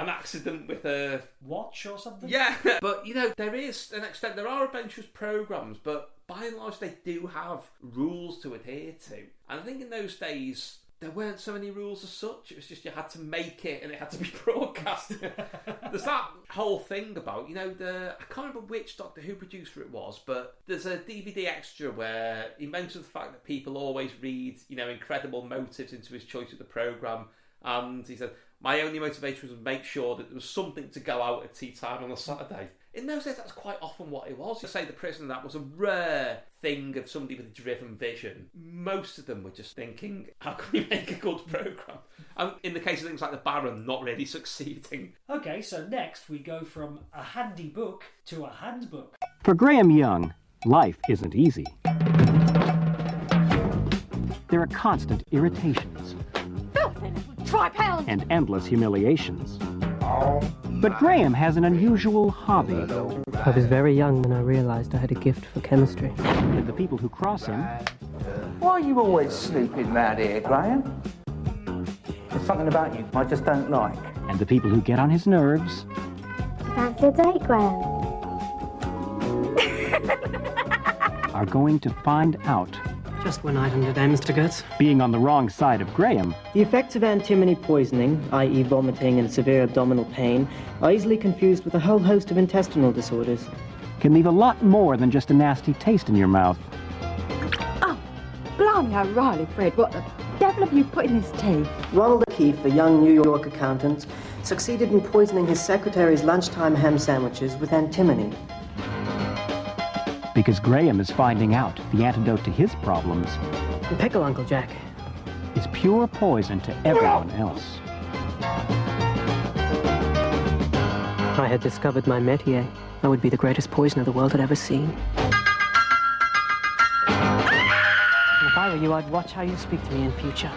an accident with a Watch or something? yeah, *laughs* but you know there is an extent. There are adventurous programs, but by and large they do have rules to adhere to. And I think in those days there weren't so many rules as such. It was just you had to make it and it had to be *laughs* broadcast. there's that whole thing about you know the I can't remember which Doctor Who producer it was, but there's a DVD extra where he mentions the fact that people always read you know incredible motives into his choice of the program, and he said my only motivation was to make sure that there was something to go out at tea time on a Saturday. In those days, that's quite often what it was. You say the prisoner, that was a rare thing of somebody with a driven vision. Most of them were just thinking, how can we make a good programme? And in the case of things like The Baron, not really *laughs* succeeding. Okay, so next we go from a handy book to a handbook. For Graham Young, life isn't easy. There are constant irritations Try pound. and endless humiliations. But Graham has an unusual hobby, I was very young when I realized I had a gift for chemistry. and the people who cross him Why are you always sleeping round here, Graham? There's something about you I just don't like. and the people who get on his nerves Fancy a date, Graham? are going to find out. Just one item today, Mr. Gertz. Being on the wrong side of Graham The effects of antimony poisoning, i.e., vomiting and severe abdominal pain, are easily confused with a whole host of intestinal disorders. can leave a lot more than just a nasty taste in your mouth. Oh, blimey O'Reilly, Fred, what the devil have you put in this tea? Ronald O'Keefe, a young New York accountant, succeeded in poisoning his secretary's lunchtime ham sandwiches with antimony. Because Graham is finding out the antidote to his problems Pickle, Uncle Jack. is pure poison to everyone else. I had discovered my métier. I would be the greatest poisoner the world had ever seen. If I were you, I'd watch how you speak to me in future.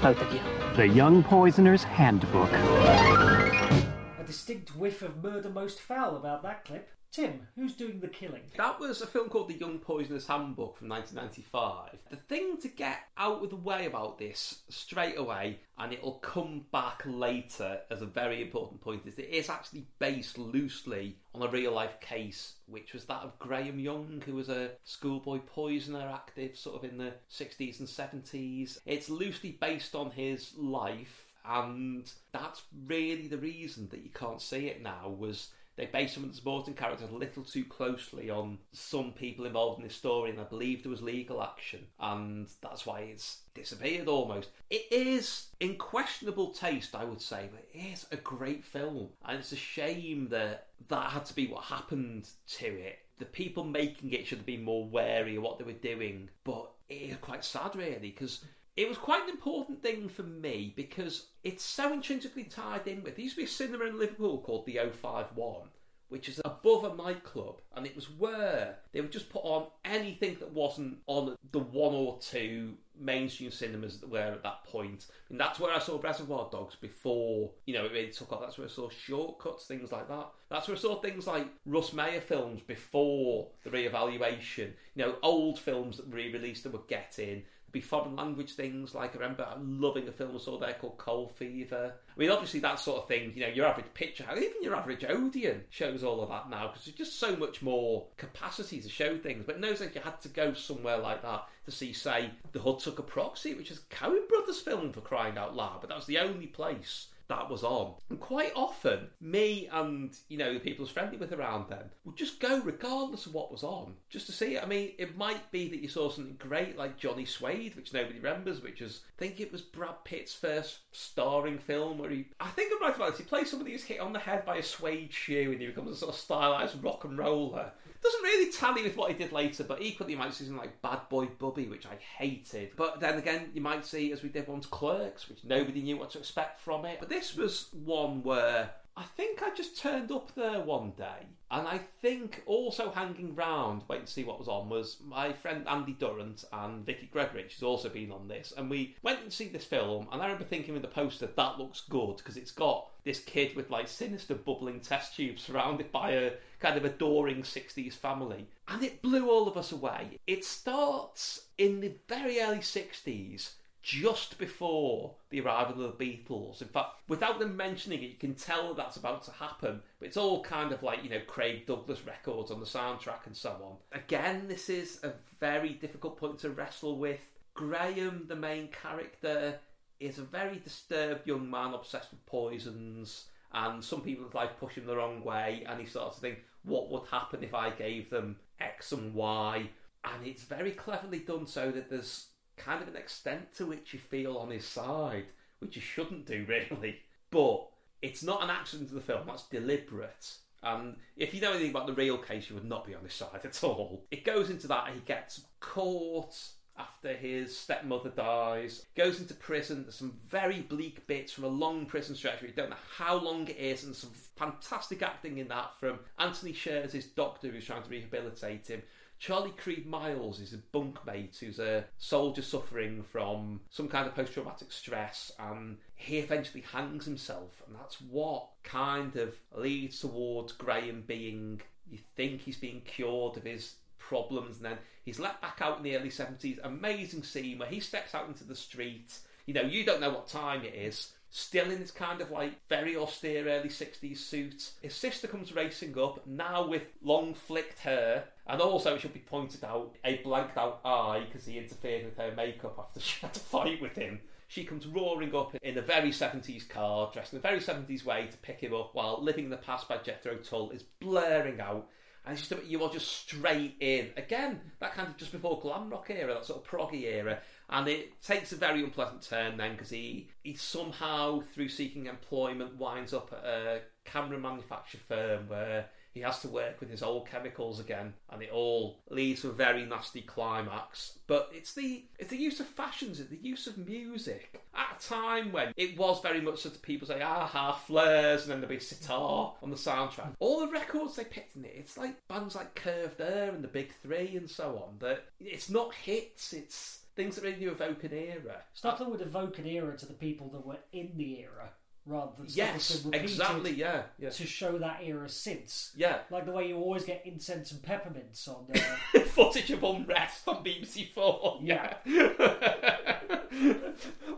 Both of you. The Young Poisoner's Handbook. A distinct whiff of murder most foul about that clip. Tim, who's doing the killing? That was a film called The Young Poisoner's Handbook from 1995. The thing to get out of the way about this straight away, and it'll come back later as a very important point, is it is actually based loosely on a real life case, which was that of Graham Young, who was a schoolboy poisoner active sort of in the 60s and 70s. It's loosely based on his life, and that's really the reason that you can't see it now was they based some of the supporting characters a little too closely on some people involved in this story, and I believe there was legal action, and that's why it's disappeared almost. It is in questionable taste, I would say, but it is a great film, and it's a shame that that had to be what happened to it. The people making it should have been more wary of what they were doing, but it is quite sad, really, because it was quite an important thing for me because it's so intrinsically tied in with. There used to be a cinema in Liverpool called the 051, which is above a nightclub, and it was where they would just put on anything that wasn't on the one or two mainstream cinemas that were at that point. And that's where I saw Reservoir Dogs before, you know, it really took off. That's where I saw shortcuts, things like that. That's where I saw things like Russ Meyer films before the re-evaluation. You know, old films that re-released that were getting be foreign language things. Like I remember loving a film I saw there called Cold Fever. I mean, obviously that sort of thing. You know, your average picture, even your average Odeon shows all of that now because there's just so much more capacity to show things. But in those days, you had to go somewhere like that to see, say, The Hudsucker Proxy, which is a Coen Brothers film for crying out loud. But that was the only place that was on. And quite often, me and, you know, the people I was friendly with around then would just go regardless of what was on, just to see it. I mean, it might be that you saw something great like Johnny Suede, which nobody remembers, which is, I think it was Brad Pitt's first starring film where he, I think I'm right about this, he plays somebody who's hit on the head by a suede shoe and he becomes a sort of stylized rock and roller. Doesn't really tally with what he did later, but equally you might see something like Bad Boy Bubby, which I hated. But then again, you might see, as we did once, Clerks, which nobody knew what to expect from it. But this was one where I think I just turned up there one day, and I think also hanging round, waiting to see what was on, was my friend Andy Durrant and Vicky Gregory, who's also been on this, and we went and see this film, and I remember thinking with the poster, that looks good, because it's got this kid with like sinister bubbling test tubes surrounded by a kind of adoring 60s family. And it blew all of us away. It starts in the very early 60s just before the arrival of the Beatles. In fact, without them mentioning it, you can tell that that's about to happen. But it's all kind of like, you know, Craig Douglas records on the soundtrack and so on. Again, this is a very difficult point to wrestle with. Graham, the main character, is a very disturbed young man obsessed with poisons. And some people his life push him the wrong way, and he starts to think, what would happen if I gave them X and Y? And it's very cleverly done so that there's kind of an extent to which you feel on his side, which you shouldn't do *laughs* really. But it's not an accident to the film, that's deliberate. And if you know anything about the real case, you would not be on his side at all. It goes into that he gets caught after his stepmother dies, goes into prison. There's some very bleak bits from a long prison stretch you don't know how long it is, and some fantastic acting in that from Antony Sher's his doctor who's trying to rehabilitate him. Charlie Creed Miles is a bunkmate who's a soldier suffering from some kind of post traumatic stress, and he eventually hangs himself, and that's what kind of leads towards Graham being. You think he's being cured of his problems, and then he's let back out in the early 70s. Amazing scene where he steps out into the street. You know, you don't know what time it is. Still in his kind of like very austere early 60s suit. His sister comes racing up, now with long flicked hair, and also, it should be pointed out, a blanked out eye because he interfered with her makeup after *laughs* she had to fight with him. She comes roaring up in a very 70s car, dressed in a very 70s way to pick him up while Living in the Past by Jethro Tull is blaring out. And it's just, you are just straight in. Again, that kind of just before glam rock era, that sort of proggy era. And it takes a very unpleasant turn then because he, he somehow, through seeking employment, winds up at a camera manufacture firm where he has to work with his old chemicals again, and it all leads to a very nasty climax. But it's the it's the use of fashions, it's the use of music at a time when it was very much so that people say ah, aha flares, and then there'd be sitar on the soundtrack. All the records they picked in it, it's like bands like Curved Air and the Big Three and so on. That it's not hits, it's things that really do evoke an era. Stuff that would evoke an era to the people that were in the era. Rather than Yes, that's been repeated exactly, yeah, yeah. to show that era since. Yeah. like the way you always get incense and peppermints on. Uh, *laughs* Footage of unrest on BBC Four. Yeah. *laughs*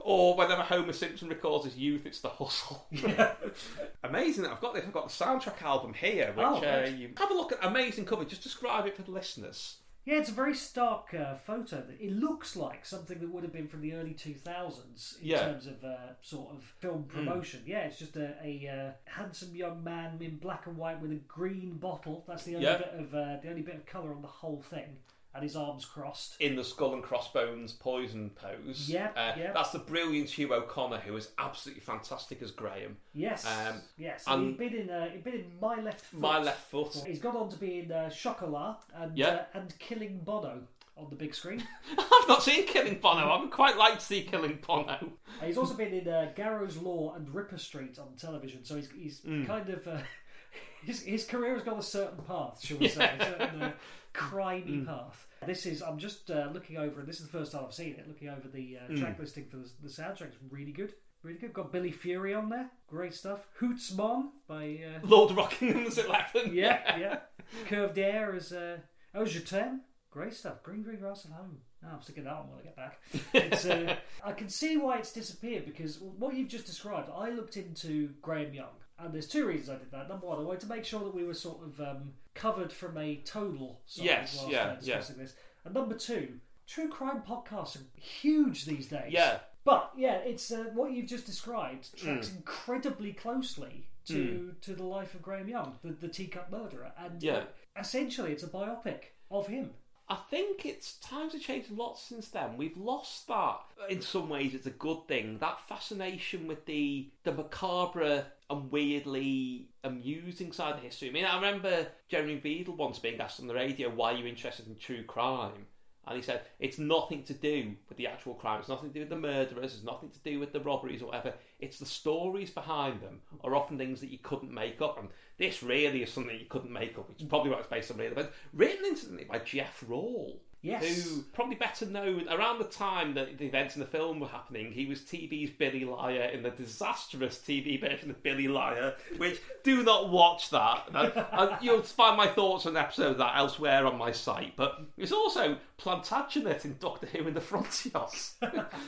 or whenever Homer Simpson records his youth, it's the hustle. Yeah. *laughs* Amazing that I've got this. I've got the soundtrack album here, which Oh, uh, you have a look at. Amazing cover. Just describe it for the listeners. Yeah, it's a very stark uh, photo. It looks like something that would have been from the early 2000s in Yeah. terms of uh, sort of film promotion. Yeah, it's just a, a uh, handsome young man in black and white with a green bottle. That's the only Yeah. bit of uh, the only bit of colour on the whole thing, and his arms crossed. in the skull and crossbones poison pose. Yeah, uh, yeah. That's the brilliant Hugh O'Connor, who is absolutely fantastic as Graham. Yes, Um, yes. and- he'd been in uh, he'd been in My Left Foot. My Left Foot. He's gone on to be in uh, Chocolat and Yeah. uh, and Killing Bono on the big screen. *laughs* I've not seen Killing Bono. I would quite like to see Killing Bono. Uh, he's also been in uh, Garrow's Law and Ripper Street on television, so he's, he's Mm. kind of uh, *laughs* his his career has gone a certain path, shall we *laughs* say, a certain uh, crimey Mm. path. This is I'm just uh, looking over, and this is the first time I've seen it. Looking over the uh, Mm. track listing for the, the soundtrack, it's really good. Really good. Got Billy Fury on there. Great stuff. Hoots Mon by uh, Lord Rockingham's Eleven. yeah, *laughs* yeah. Curved Air as uh, oh Je t'aime. Great stuff. Green Green Grass at Home. Oh, I'm sticking that on when I get back. It's, uh, *laughs* I can see why it's disappeared because what you've just described, I looked into Graham Young, and there's two reasons I did that. Number one, I wanted to make sure that we were sort of um, covered from a total side Yes, whilst yeah, uh, discussing this. And number two, true crime podcasts are huge these days. Yeah. But yeah, it's uh, what you've just described tracks Mm. incredibly closely to to the life of Graham Young, the, the teacup murderer, and Yeah. uh, essentially it's a biopic of him. I think it's times have changed a lot since then. We've lost that. In some ways, it's a good thing. That fascination with the the macabre and weirdly amusing side of history. I mean, I remember Jeremy Beadle once being asked on the radio, "Why are you interested in true crime?" And he said, "It's nothing to do with the actual crime. It's nothing to do with the murderers. It's nothing to do with the robberies or whatever. It's the stories behind them are often things that you couldn't make up. And this really is something you couldn't make up. It's probably what it's based on real events. Written incidentally by Jeff Rawle." Yes. Who probably better known around the time that the events in the film were happening, he was TV's Billy Liar in the disastrous TV version of Billy Liar, which do not watch that. *laughs* And, you'll find my thoughts on an episode of that elsewhere on my site. But it's also Plantagenet in Doctor Who in the Frontios.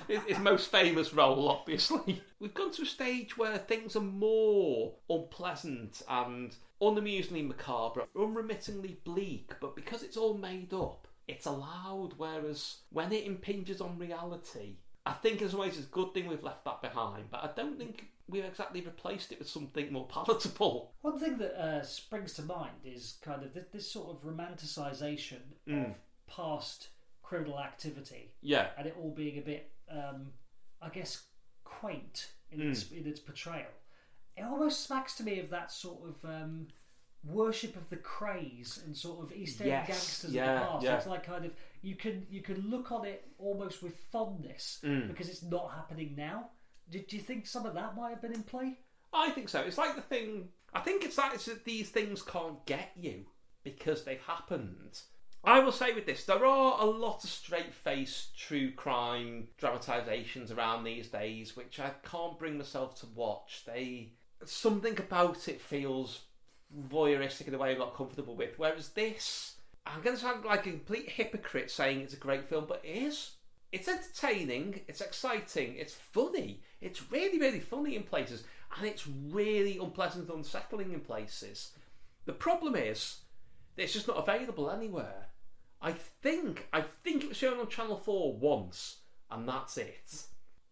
his, *laughs* his most famous role, obviously. We've gone to a stage where things are more unpleasant and unamusingly macabre, unremittingly bleak, but because it's all made up, it's allowed. Whereas when it impinges on reality, I think in some ways it's a good thing we've left that behind, but I don't think we've exactly replaced it with something more *laughs* palatable. One thing that uh, springs to mind is kind of this, this sort of romanticisation Mm. of past criminal activity. Yeah. and it all being a bit, um, I guess, quaint in Mm. its in its portrayal. It almost smacks to me of that sort of um, worship of the Krays and sort of East End Yes, gangsters yeah, of the past. yeah. It's like kind of you can you can look on it almost with fondness Mm. because it's not happening now. Do, do you think some of that might have been in play? I think so. It's like the thing. I think it's like it's that these things can't get you because they've happened. I will say with this, there are a lot of straight faced true crime dramatisations around these days which I can't bring myself to watch. They something about it feels voyeuristic in a way I'm not comfortable with. Whereas this, I'm going to sound like a complete hypocrite saying it's a great film, but it is. It's entertaining, it's exciting, it's funny, it's really, really funny in places, and it's really unpleasant and unsettling in places. The problem is, it's just not available anywhere. I think, I think it was shown on Channel 4 once, and that's it.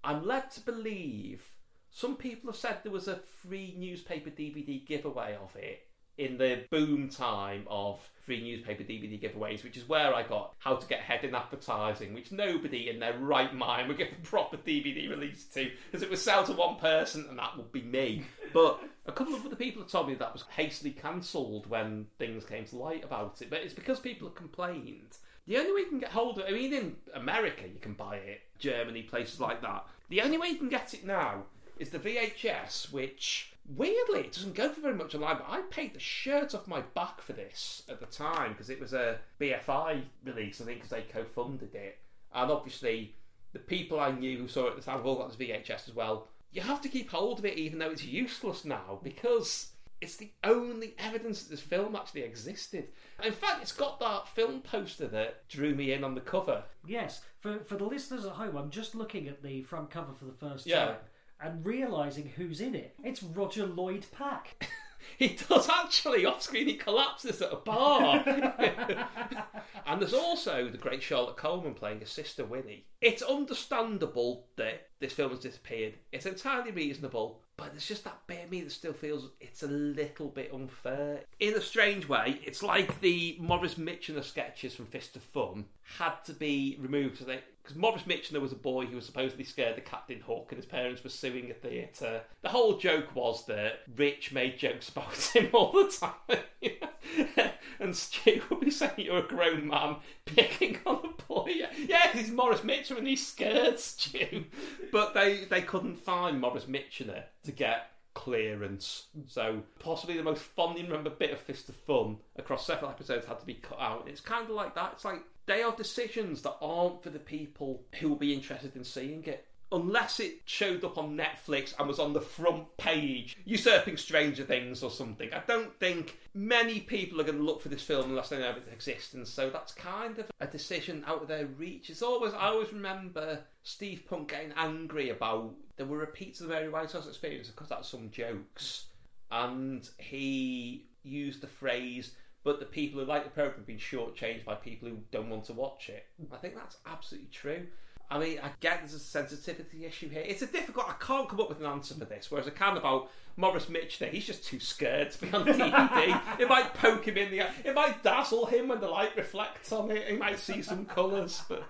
I'm led to believe some people have said there was a free newspaper DVD giveaway of it in the boom time of free newspaper DVD giveaways, which is where I got How to Get Ahead in Advertising, which nobody in their right mind would give a proper DVD release to, because it would sell to one person and that would be me. But a couple of other people have told me that was hastily cancelled when things came to light about it, but it's because people have complained. The only way you can get hold of it, I mean, in America you can buy it, Germany, places like that. The only way you can get it now is the VHS, which weirdly it doesn't go for very much online. But I paid the shirt off my back for this at the time because it was a BFI release, I think, because they co-funded it, and obviously the people I knew who saw it at the time have all got this VHS as well. you have to keep hold of it even though it's useless now because it's the only evidence that this film actually existed. In fact, it's got that film poster that drew me in on the cover. Yes, for for the listeners at home, I'm just looking at the front cover for the first Yeah. time and realizing who's in it. It's Roger Lloyd Pack. *laughs* He does actually off screen. He collapses at a bar. *laughs* and there's also the great Charlotte Coleman playing his sister Winnie. It's understandable that this film has disappeared. It's entirely reasonable, but there's just that bit of me that still feels it's a little bit unfair. In a strange way, it's like the Morris Mitchener sketches from Fist of Fun had to be removed because Morris Mitchener was a boy who was supposedly scared of Captain Hook and his parents were suing a theatre. The whole joke was that Rich made jokes *laughs* about him all the time. *laughs* and Stu would be saying you're a grown man picking on a boy. Yeah, he's Morris Mitchener and he's scared, Stu. But they, they couldn't find Morris Mitchener to get clearance. So possibly the most fondly remembered bit of Fist of Fun across several episodes had to be cut out. It's kind of like that. It's like they are decisions that aren't for the people who will be interested in seeing it. Unless it showed up on Netflix and was on the front page, usurping Stranger Things or something. I don't think many people are going to look for this film unless they know of its existence. So that's kind of a decision out of their reach. It's always I always remember Steve Punt getting angry about there were repeats of the Mary Whitehouse experience because that's some jokes, and he used the phrase but the people who like the program have been shortchanged by people who don't want to watch it. I think that's absolutely true. I mean, I get there's a sensitivity issue here. It's a difficult. I can't come up with an answer for this. Whereas I can about Morris Mitchner. He's just too scared to be on DVD. *laughs* it might poke him in the eye. It might dazzle him when the light reflects on it. He might see some colours, but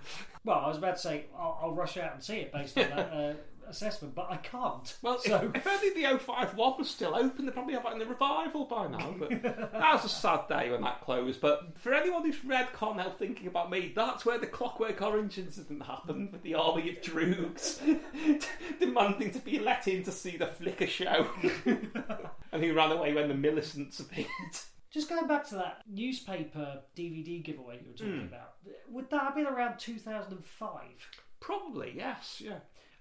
Well, I was about to say I'll, I'll rush out and see it based on that uh, assessment, but I can't. Well, so if, if only the 051 was still open, they'd probably have it in the revival by now. But that was a sad day when that closed. But for anyone who's read Cornell thinking about me, that's where the Clockwork Orange incident happened with the army of droogs *laughs* demanding to be let in to see the Flicker show, *laughs* and who ran away when the Millicents appeared. Just going back to that newspaper DVD giveaway you were talking Hmm. about, would that have been around 2005? Probably, yes, yeah.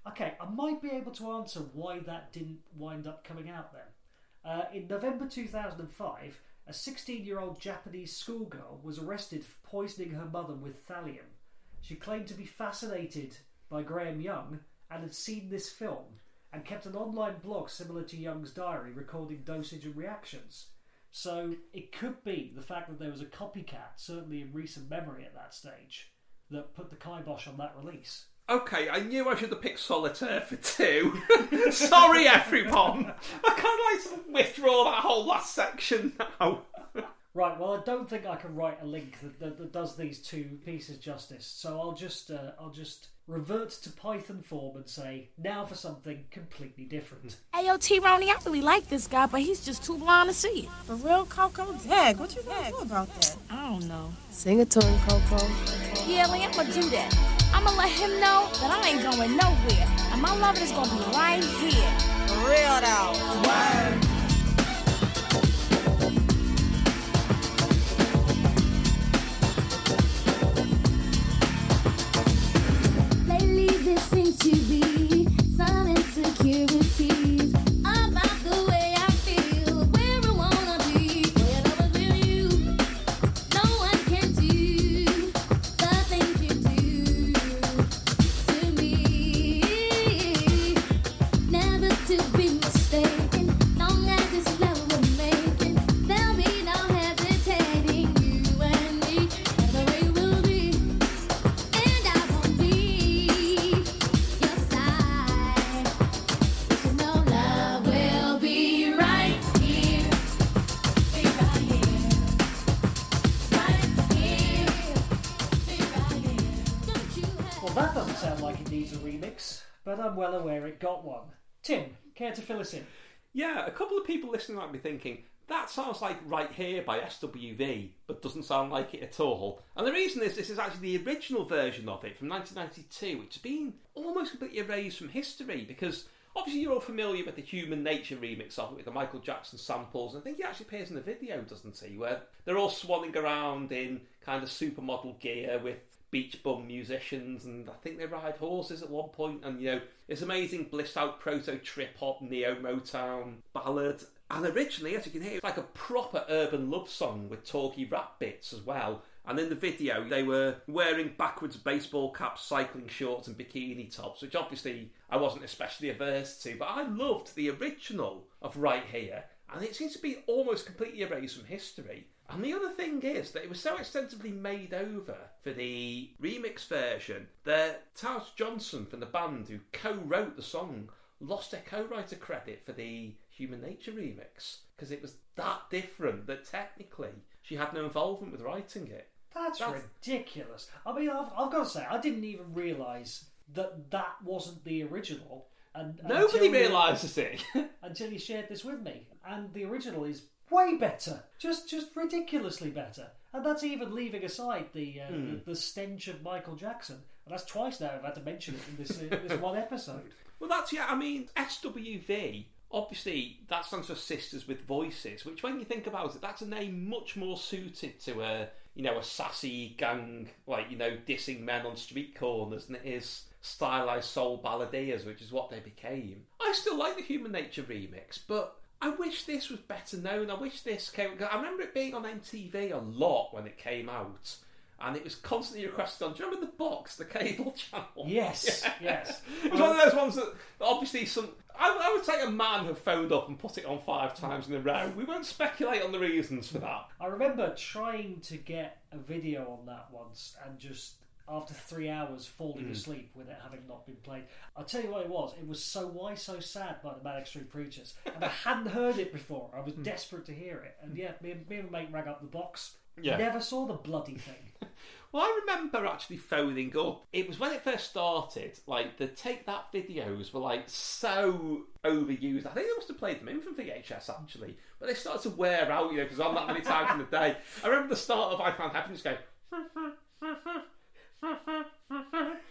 Okay, I might be able to answer why that didn't wind up coming out then. Uh, in November 2005, a 16 year old Japanese schoolgirl was arrested for poisoning her mother with thallium. She claimed to be fascinated by Graham Young and had seen this film and kept an online blog similar to Young's diary recording dosage and reactions. So it could be the fact that there was a copycat, certainly in recent memory at that stage, that put the kibosh on that release. Okay, I knew I should have picked Solitaire for two. *laughs* Sorry, everyone. I kind of like to withdraw that whole last section now. Right, well, I don't think I can write a link that, that, that does these two pieces justice. So I'll just uh, I'll just revert to Python form and say now for something completely different. *laughs* Hey, yo, T. Roney, I really like this guy, but he's just too blind to see it. For real, Coko? Dag, what you gonna do about that? I don't know. Sing it to him, Coko. Yeah, Lee, I'm gonna do that. I'm gonna let him know that I ain't going nowhere. And my love is gonna be right here. For real, though. Word. Got one. Tim, care to fill us in? Yeah, a couple of people listening might be thinking, that sounds like Right Here by SWV, but doesn't sound like it at all. And the reason is this is actually the original version of it from 1992, which has been almost completely erased from history because obviously you're all familiar with the Human Nature remix of it with the Michael Jackson samples. And I think he actually appears in the video, doesn't he? Where they're all swanning around in kind of supermodel gear with beach bum musicians, and I think they ride horses at one point. and you know, it's amazing blissed out proto trip hop neo Motown ballad. And originally, as you can hear, it's like a proper urban love song with talky rap bits as well. And in the video, they were wearing backwards baseball caps, cycling shorts, and bikini tops, which obviously I wasn't especially averse to. But I loved the original of Right Here, and it seems to be almost completely erased from history. And the other thing is that it was so extensively made over for the remix version that Towers Johnson from the band, who co wrote the song, lost her co writer credit for the Human Nature remix because it was that different that technically she had no involvement with writing it. That's, ridiculous. I mean, I've, I've got to say, I didn't even realise that that wasn't the original. And Nobody realises it. *laughs* until you shared this with me. And the original is way better, just just ridiculously better. And that's even leaving aside the uh, Hmm. the, the stench of Michael Jackson. And that's twice now I've had to mention it in this uh, this one episode. *laughs* Well, that's yeah. I mean, SWV. Obviously, that stands for Sisters with Voices, which, when you think about it, that's a name much more suited to a you know a sassy gang like you know dissing men on street corners than it is stylized soul balladeers, which is what they became. I still like the Human Nature remix, but I wish this was better known. I wish this came. I remember it being on MTV a lot when it came out. And it was constantly requested on. Do you remember the box, the cable *laughs* channel? Yes, yes. It was one of those ones that obviously some. I, I would say a man had phoned up and put it on five times in a row. We won't speculate on the reasons for that. I remember trying to get a video on that once and just after three hours falling Mm. asleep with it having not been played. I'll tell you what it was. It was So Why So Sad by the Manic Street Preachers. And I hadn't heard it before. I was Hmm. desperate to hear it. And yeah, me, and- me and my mate rang up the box. Yeah. Never saw the bloody thing. *laughs* Well, I remember actually phoning up. It was when it first started. Like the Take That videos were like so overused. I think they must have played them in from VHS actually, but they started to wear out. You know, because on that many times in the day. *laughs* I remember the start of I Found Happiness going. *laughs*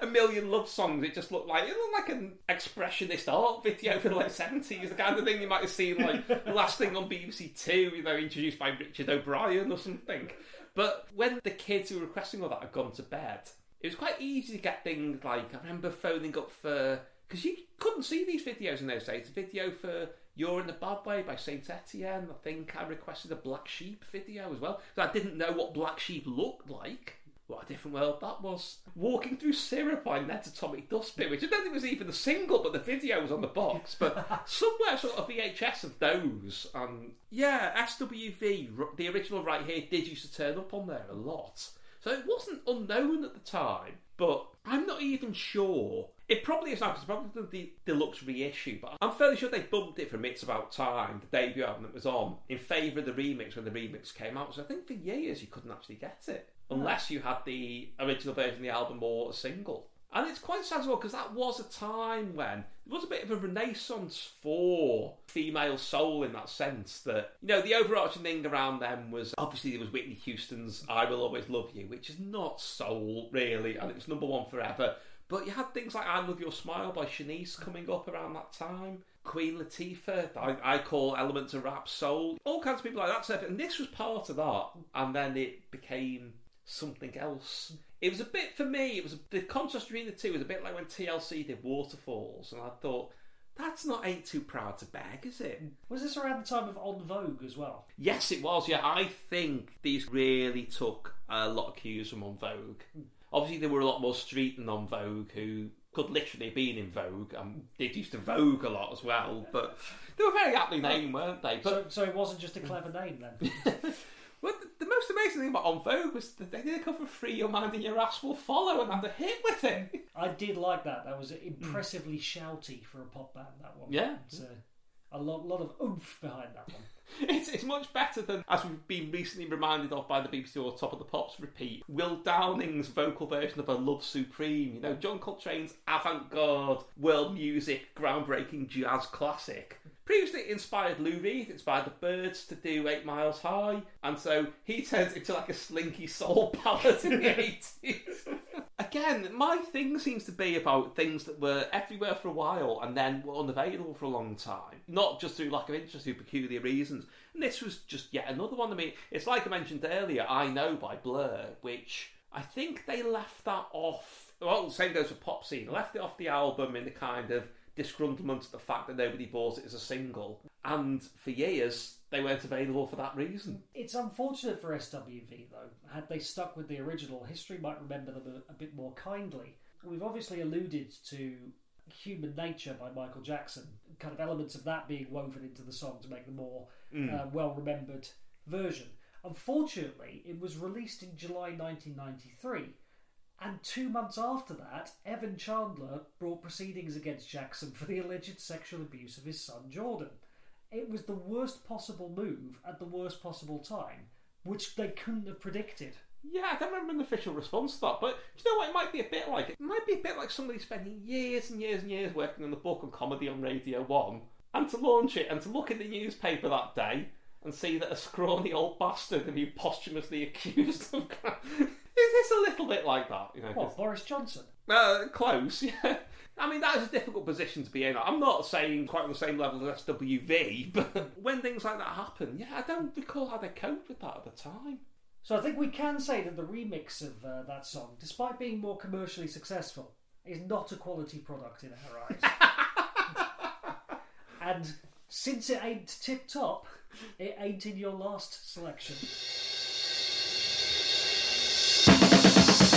a million love songs. It just looked like it looked like an expressionist art video for the late seventies, the kind of thing you might have seen like the *laughs* last thing on BBC Two, you know, introduced by Richard O'Brien or something. But when the kids who were requesting all that had gone to bed, it was quite easy to get things like I remember phoning up for because you couldn't see these videos in those days. A video for "You're in the Bad Way" by Saint Etienne. I think I requested a Black Sheep video as well because I didn't know what Black Sheep looked like. What a different world that was. Walking Through Syrup by Ned's Atomic Dustbin, which I don't think was even a single, but the video was on the box. But *laughs* somewhere sort of VHS of those. Um, yeah, SWV, the original right here, did used to turn up on there a lot. So it wasn't unknown at the time, but I'm not even sure. It probably is now because it's probably the deluxe reissue, but I'm fairly sure they bumped it from It's About Time, the debut album that was on, in favour of the remix when the remix came out. So I think for years you couldn't actually get it hmm. unless you had the original version of the album or a single. And it's quite sad as well because that was a time when it was a bit of a renaissance for female soul in that sense. That you know the overarching thing around them was obviously there was Whitney Houston's "I Will Always Love You," which is not soul really, and it was number one forever. But you had things like "I Love Your Smile" by Shanice coming up around that time. Queen Latifah, I, I call elements of rap soul. All kinds of people like that stuff, and this was part of that. And then it became something else. It was a bit for me. It was the contrast between the two was a bit like when TLC did Waterfalls, and I thought that's not ain't too proud to beg, is it? Was this around the time of En Vogue as well? Yes, it was. Yeah, I think these really took a lot of cues from En Vogue. Obviously, there were a lot more street than En Vogue who could literally have been in Vogue. Um, they used to Vogue a lot as well, but they were very aptly named, weren't they? But So, so it wasn't just a clever name then. *laughs* Well, the, the most amazing thing about En Vogue was that they did a cover Free Your Mind and Your Ass Will Follow and had a hit with it. *laughs* I did like that. That was impressively shouty for a pop band. That one. Yeah. A, a lot, lot of oomph behind that one. *laughs* It's, it's much better than, as we've been recently reminded of by the BBC or Top of the Pops repeat, Will Downing's vocal version of A Love Supreme. You know, John Coltrane's avant garde, world music, groundbreaking jazz classic. Previously inspired Lou Reed, inspired the Byrds to do Eight Miles High, and so he turns into like a slinky soul *laughs* ballad in the 80s. *laughs* Again, my thing seems to be about things that were everywhere for a while and then were unavailable for a long time. Not just through lack of interest, through peculiar reasons. And this was just yet another one. I mean, it's like I mentioned earlier, I Know by Blur, which I think they left that off. Well, same goes for Pop Scene. Left it off the album in the kind of disgruntlement at the fact that nobody bought it as a single. And for years, they weren't available for that reason. It's unfortunate for SWV though. Had they stuck with the original, history might remember them a, a bit more kindly. We've obviously alluded to Human Nature by Michael Jackson, kind of elements of that being woven into the song to make the more Mm. uh, well remembered version. Unfortunately, it was released in July 1993, and two months after that, Evan Chandler brought proceedings against Jackson for the alleged sexual abuse of his son Jordan. It was the worst possible move at the worst possible time, which they couldn't have predicted. Yeah, I don't remember an official response to that, but do you know what it might be a bit like? It might be a bit like somebody spending years and years and years working on the book on comedy on Radio 1, and to launch it and to look in the newspaper that day and see that a scrawny old bastard had been posthumously accused of. *laughs* Is this a little bit like that? You know, What, Boris Johnson? Uh, close, *laughs* yeah. I mean, that is a difficult position to be in. I'm not saying quite on the same level as SWV, *laughs* but when things like that happen, yeah, I don't recall how they coped with that at the time. So I think we can say that the remix of uh, that song, despite being more commercially successful, is not a quality product in our eyes. and since it ain't tip top, it ain't in your last selection.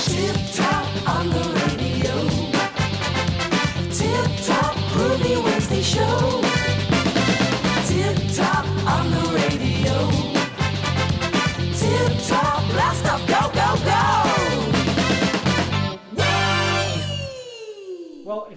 Tip top on the radio. Tip top groovy Wednesday show.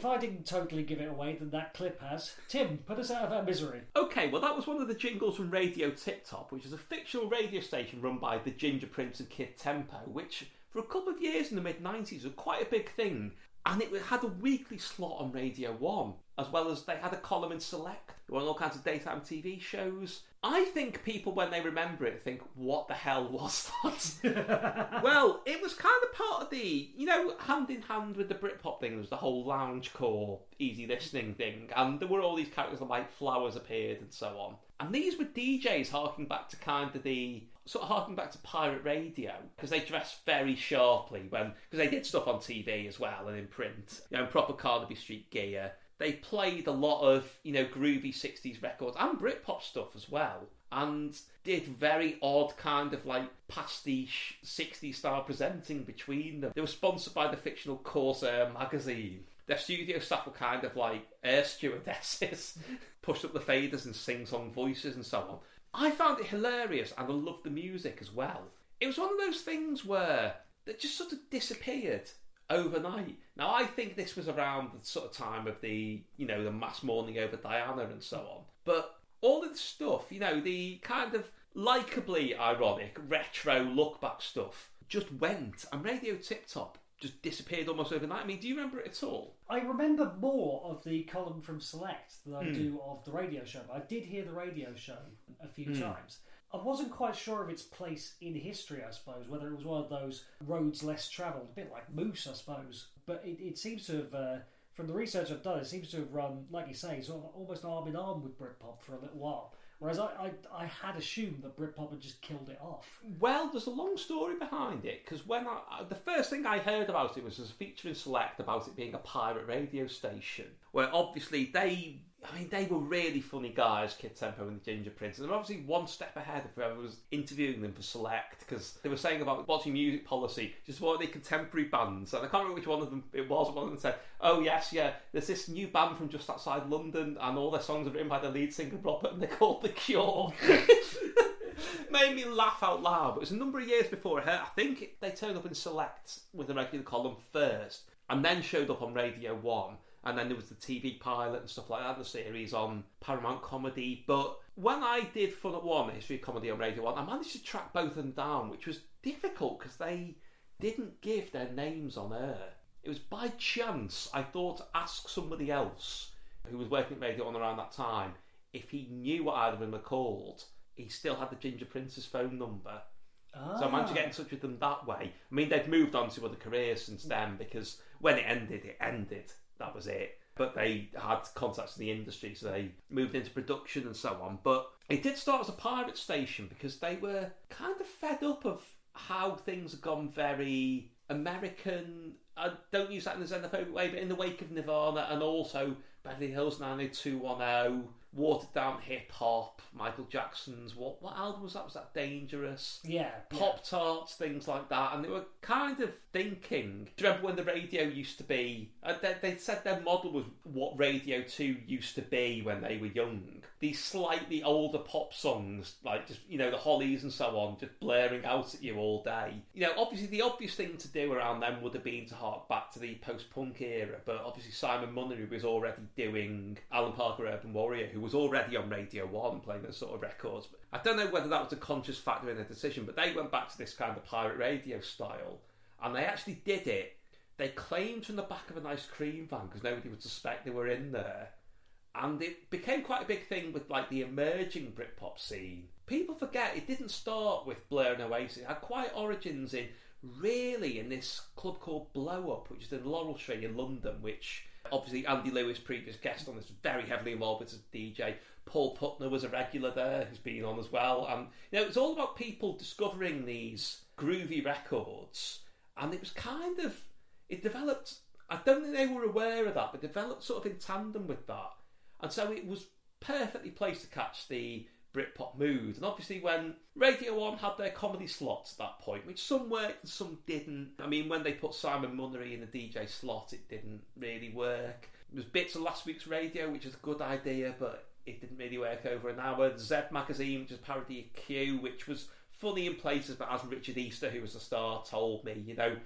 If I didn't totally give it away, then that clip has. Tim, put us out of our misery. Okay, well, that was one of the jingles from Radio Tip Top, which is a fictional radio station run by the Ginger Prince and Kid Tempo, which for a couple of years in the mid 90s was quite a big thing. And it had a weekly slot on Radio 1, as well as they had a column in Select, they were on all kinds of daytime TV shows. I think people, when they remember it, think, what the hell was that? *laughs* well, it was kind of part of the, you know, hand in hand with the Britpop thing, there was the whole lounge core, easy listening thing, and there were all these characters like Flowers appeared and so on. And these were DJs harking back to kind of the sort of harking back to pirate radio because they dressed very sharply when because they did stuff on TV as well and in print, you know, proper Carnaby Street gear. They played a lot of you know groovy '60s records and Britpop stuff as well, and did very odd kind of like pastiche '60s style presenting between them. They were sponsored by the fictional Corsair magazine. Their studio staff were kind of like air stewardesses, *laughs* pushed up the faders and sing song voices and so on. I found it hilarious and I loved the music as well. It was one of those things where that just sort of disappeared overnight. Now I think this was around the sort of time of the you know the mass mourning over Diana and so on. But all of the stuff, you know, the kind of likably ironic retro look back stuff just went and Radio Tip Top just disappeared almost overnight. I mean, do you remember it at all? I remember more of the column from Select than I Hmm. do of the radio show. But I did hear the radio show a few Hmm. times. I wasn't quite sure of its place in history, I suppose, whether it was one of those roads less travelled, a bit like Moose, I suppose. But it, it seems to have, uh, from the research I've done, it seems to have run, like you say, sort of almost arm in arm with Britpop for a little while. Whereas I, I, I had assumed that Britpop had just killed it off. Well, there's a long story behind it because when I, the first thing I heard about it was as a feature in Select about it being a pirate radio station, where obviously they, I mean, they were really funny guys, Kid Tempo and the Ginger Prince, and they're obviously one step ahead of whoever was interviewing them for Select because they were saying about watching music policy, just what the contemporary bands, and I can't remember which one of them it was. One of them said, "Oh yes, yeah, there's this new band from just outside London, and all their songs are written by the lead singer Robert, and they're called The Cure." *laughs* made me laugh out loud. It was a number of years before I heard. I think they turned up in Select with a regular column first, and then showed up on Radio One. And then there was the TV pilot and stuff like that, the series on Paramount Comedy. But when I did Fun at One, History of Comedy on Radio One, I managed to track both of them down, which was difficult because they didn't give their names on air. It was by chance I thought to ask somebody else who was working at Radio One around that time if he knew what either of them were called, he still had the Ginger Prince's phone number. So I managed to get in ah. touch with them that way. I mean, they'd moved on to other careers since then because when it ended, it ended. That was it. But they had contacts in the industry, so they moved into production and so on. But it did start as a pirate station because they were kind of fed up of how things had gone very American. I don't use that in a xenophobic way, but in the wake of Nirvana and also Beverly Hills 90210, watered down hip hop, Michael Jackson's what what album was that? Was that Dangerous? Yeah, Pop Tarts, things like that, and they were kind of thinking. Do you remember when the radio used to be? Uh, they, they said their model was what Radio Two used to be when they were young. These slightly older pop songs, like just you know the Hollies and so on, just blaring out at you all day. You know, obviously the obvious thing to do around them would have been to hark back to the post-punk era, but obviously Simon Munnery was already doing Alan Parker Urban Warrior, who was already on Radio One playing those sort of records. I don't know whether that was a conscious factor in their decision, but they went back to this kind of pirate radio style, and they actually did it. They claimed from the back of an ice cream van because nobody would suspect they were in there, and it became quite a big thing with like the emerging Britpop scene. People forget it didn't start with Blur and Oasis; it had quite origins in really in this club called Blow Up, which is in Laurel Tree in London, which obviously Andy Lewis, previous guest on this, very heavily involved with as a DJ. Paul Putner was a regular there, who's been on as well. And you know, it's all about people discovering these groovy records, and it was kind of it developed. I don't think they were aware of that, but developed sort of in tandem with that, and so it was perfectly placed to catch the Britpop mood. And obviously, when Radio 1 had their comedy slots at that point, which some worked and some didn't. I mean, when they put Simon Munnery in the DJ slot, it didn't really work. There was bits of last week's radio, which is a good idea, but it didn't really work over an hour. Z magazine, which is a parody of Q, which was funny in places, but as Richard Easter, who was the star, told me, you know,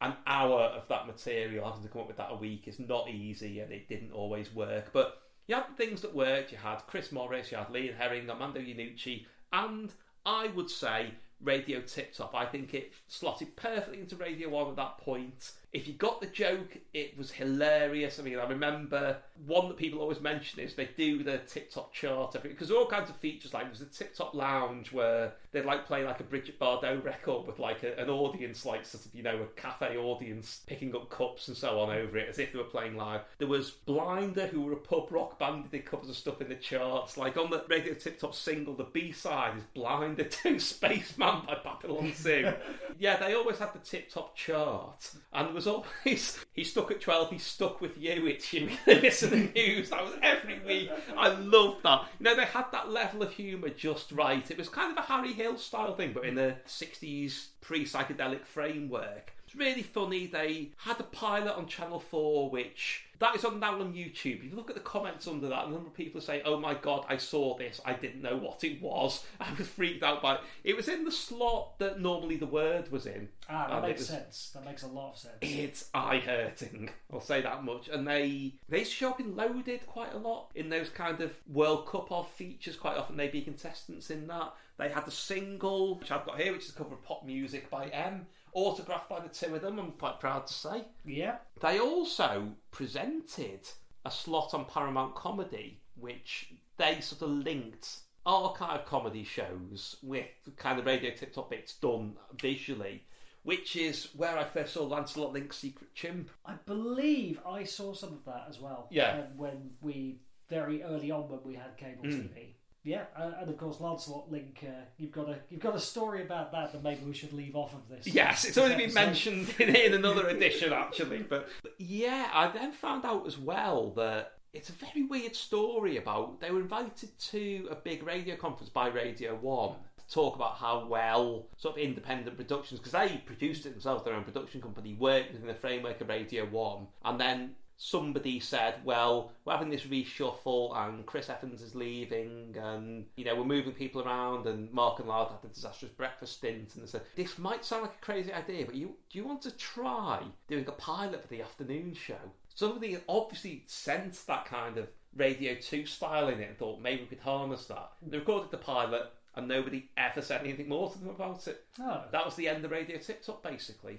an hour of that material, having to come up with that a week, is not easy, and it didn't always work. But you had things that worked. You had Chris Morris, you had Lee and Herring, Armando Iannucci, and I would say Radio Tip Top. I think it slotted perfectly into Radio 1 at that point. If you got the joke, it was hilarious. I mean, I remember one that people always mention is they do the Tip Top chart because there are all kinds of features. Like there's a Tip Top Lounge where they'd like play like a Bridget Bardot record with like a, an audience, like sort of you know a cafe audience picking up cups and so on over it as if they were playing live. There was Blinder, who were a pub rock band. They did covers of stuff in the charts. Like on the Radio Tip Top single, the B side is Blinder *laughs* to Spaceman by Babylon Zoo. *laughs* yeah, they always had the Tip Top chart, and there was always he's stuck at twelve. He's stuck with you. It's you. *laughs* To the news. That was every week. I loved that. You know, they had that level of humour just right. It was kind of a Harry Hill style thing, but in the '60s pre-psychedelic framework. It's really funny. They had a pilot on Channel Four, which that is on now on YouTube. If you look at the comments under that, a number of people say, "Oh my god, I saw this. I didn't know what it was. *laughs* I was freaked out by it." It was in the slot that normally the word was in. Ah, that And makes was- sense. That makes a lot of sense. it's eye hurting. *laughs* I'll say that much. And they they show up in loaded quite a lot in those kind of World Cup of features. Quite often they'd be contestants in that. They had the single which I've got here, which is a cover of Pop Music by M, autographed by the two of them. I'm quite proud to say. Yeah. They also presented a slot on Paramount Comedy, which they sort of linked archive comedy shows with kind of radio tip top bits done visually, which is where I first saw Lancelot Link's Secret Chimp. I believe I saw some of that as well. Yeah. um, when we very early on when we had cable Mm. TV. Yeah, uh, and of course Lancelot Link. Uh, you've got a you've got a story about that that maybe we should leave off of this. Yes, it's already been mentioned in, in another edition, actually. But, but yeah, I then found out as well that it's a very weird story about they were invited to a big radio conference by Radio One to talk about how well sort of independent productions, because they produced it themselves, their own production company, worked within the framework of Radio One, and then somebody said, well, we're having this reshuffle and Chris Evans is leaving and, you know, we're moving people around and Mark and Lard had the disastrous breakfast stint and they said, this might sound like a crazy idea, but you do you want to try doing a pilot for the afternoon show? Somebody obviously sensed that kind of Radio 2 style in it and thought maybe we could harness that. They recorded the pilot and nobody ever said anything more to them about it. Oh. That was the end of Radio Tip Top, basically.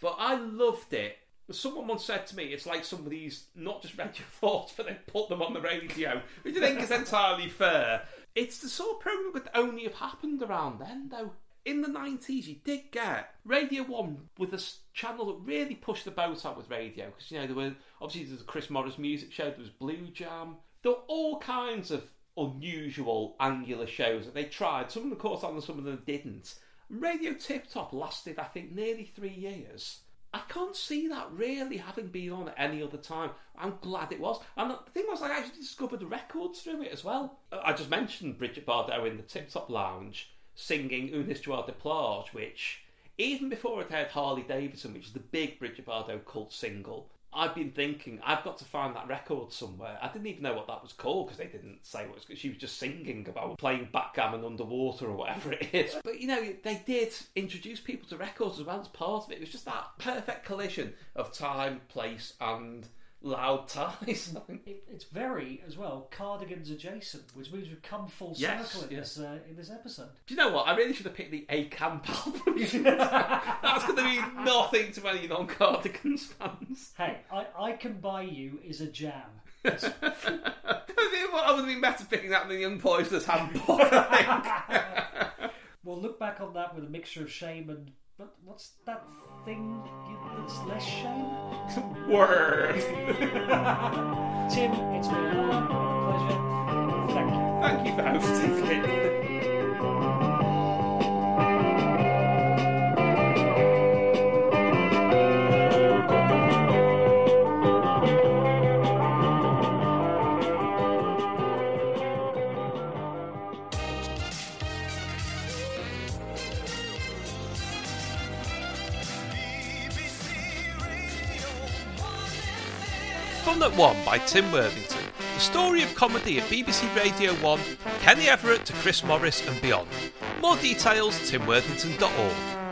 But I loved it. Someone once said to me, it's like somebody's not just read your *laughs* thoughts, but they put them on the radio, which I think is entirely fair. It's the sort of program that could only have happened around then, though. In the 90s, you did get Radio 1 with a channel that really pushed the boat out with radio. Because, you know, there were obviously there was the Chris Morris music show, there was Blue Jam. There were all kinds of unusual angular shows that they tried. Some of them caught on and some of them didn't. Radio Tip Top lasted, I think, nearly three years. I can't see that really having been on at any other time. I'm glad it was. And the thing was, I actually discovered the records through it as well. Uh, I just mentioned Bridget Bardot in the Tip Top Lounge singing Une Histoire de Plage, which, even before it had Harley Davidson, which is the big Bridget Bardot cult single, I've been thinking I've got to find that record somewhere. I didn't even know what that was called because they didn't say what it was. She was just singing about playing backgammon underwater or whatever it is. *laughs* But you know, they did introduce people to records as well as part of it. It was just that perfect collision of time, place, and loud ties. It, it's very, as well, cardigans adjacent, which means we've come full Yes, circle in yes. this uh, in this episode. Do you know what? I really should have picked the A Camp *laughs* album. That's going to mean nothing to any non-Cardigans fans. Hey, I, I can buy you is a jam. *laughs* I would have been better picking that than the Unpoisonous Handbook. I think. *laughs* We'll look back on that with a mixture of shame and what, what's that thing you- that's less shame? *laughs* Word. *laughs* Tim, it's been a pleasure. Thank you. Thank you for hosting it. One by Tim Worthington. The story of comedy at BBC Radio 1, Kenny Everett to Chris Morris and beyond. More details, timworthington.org.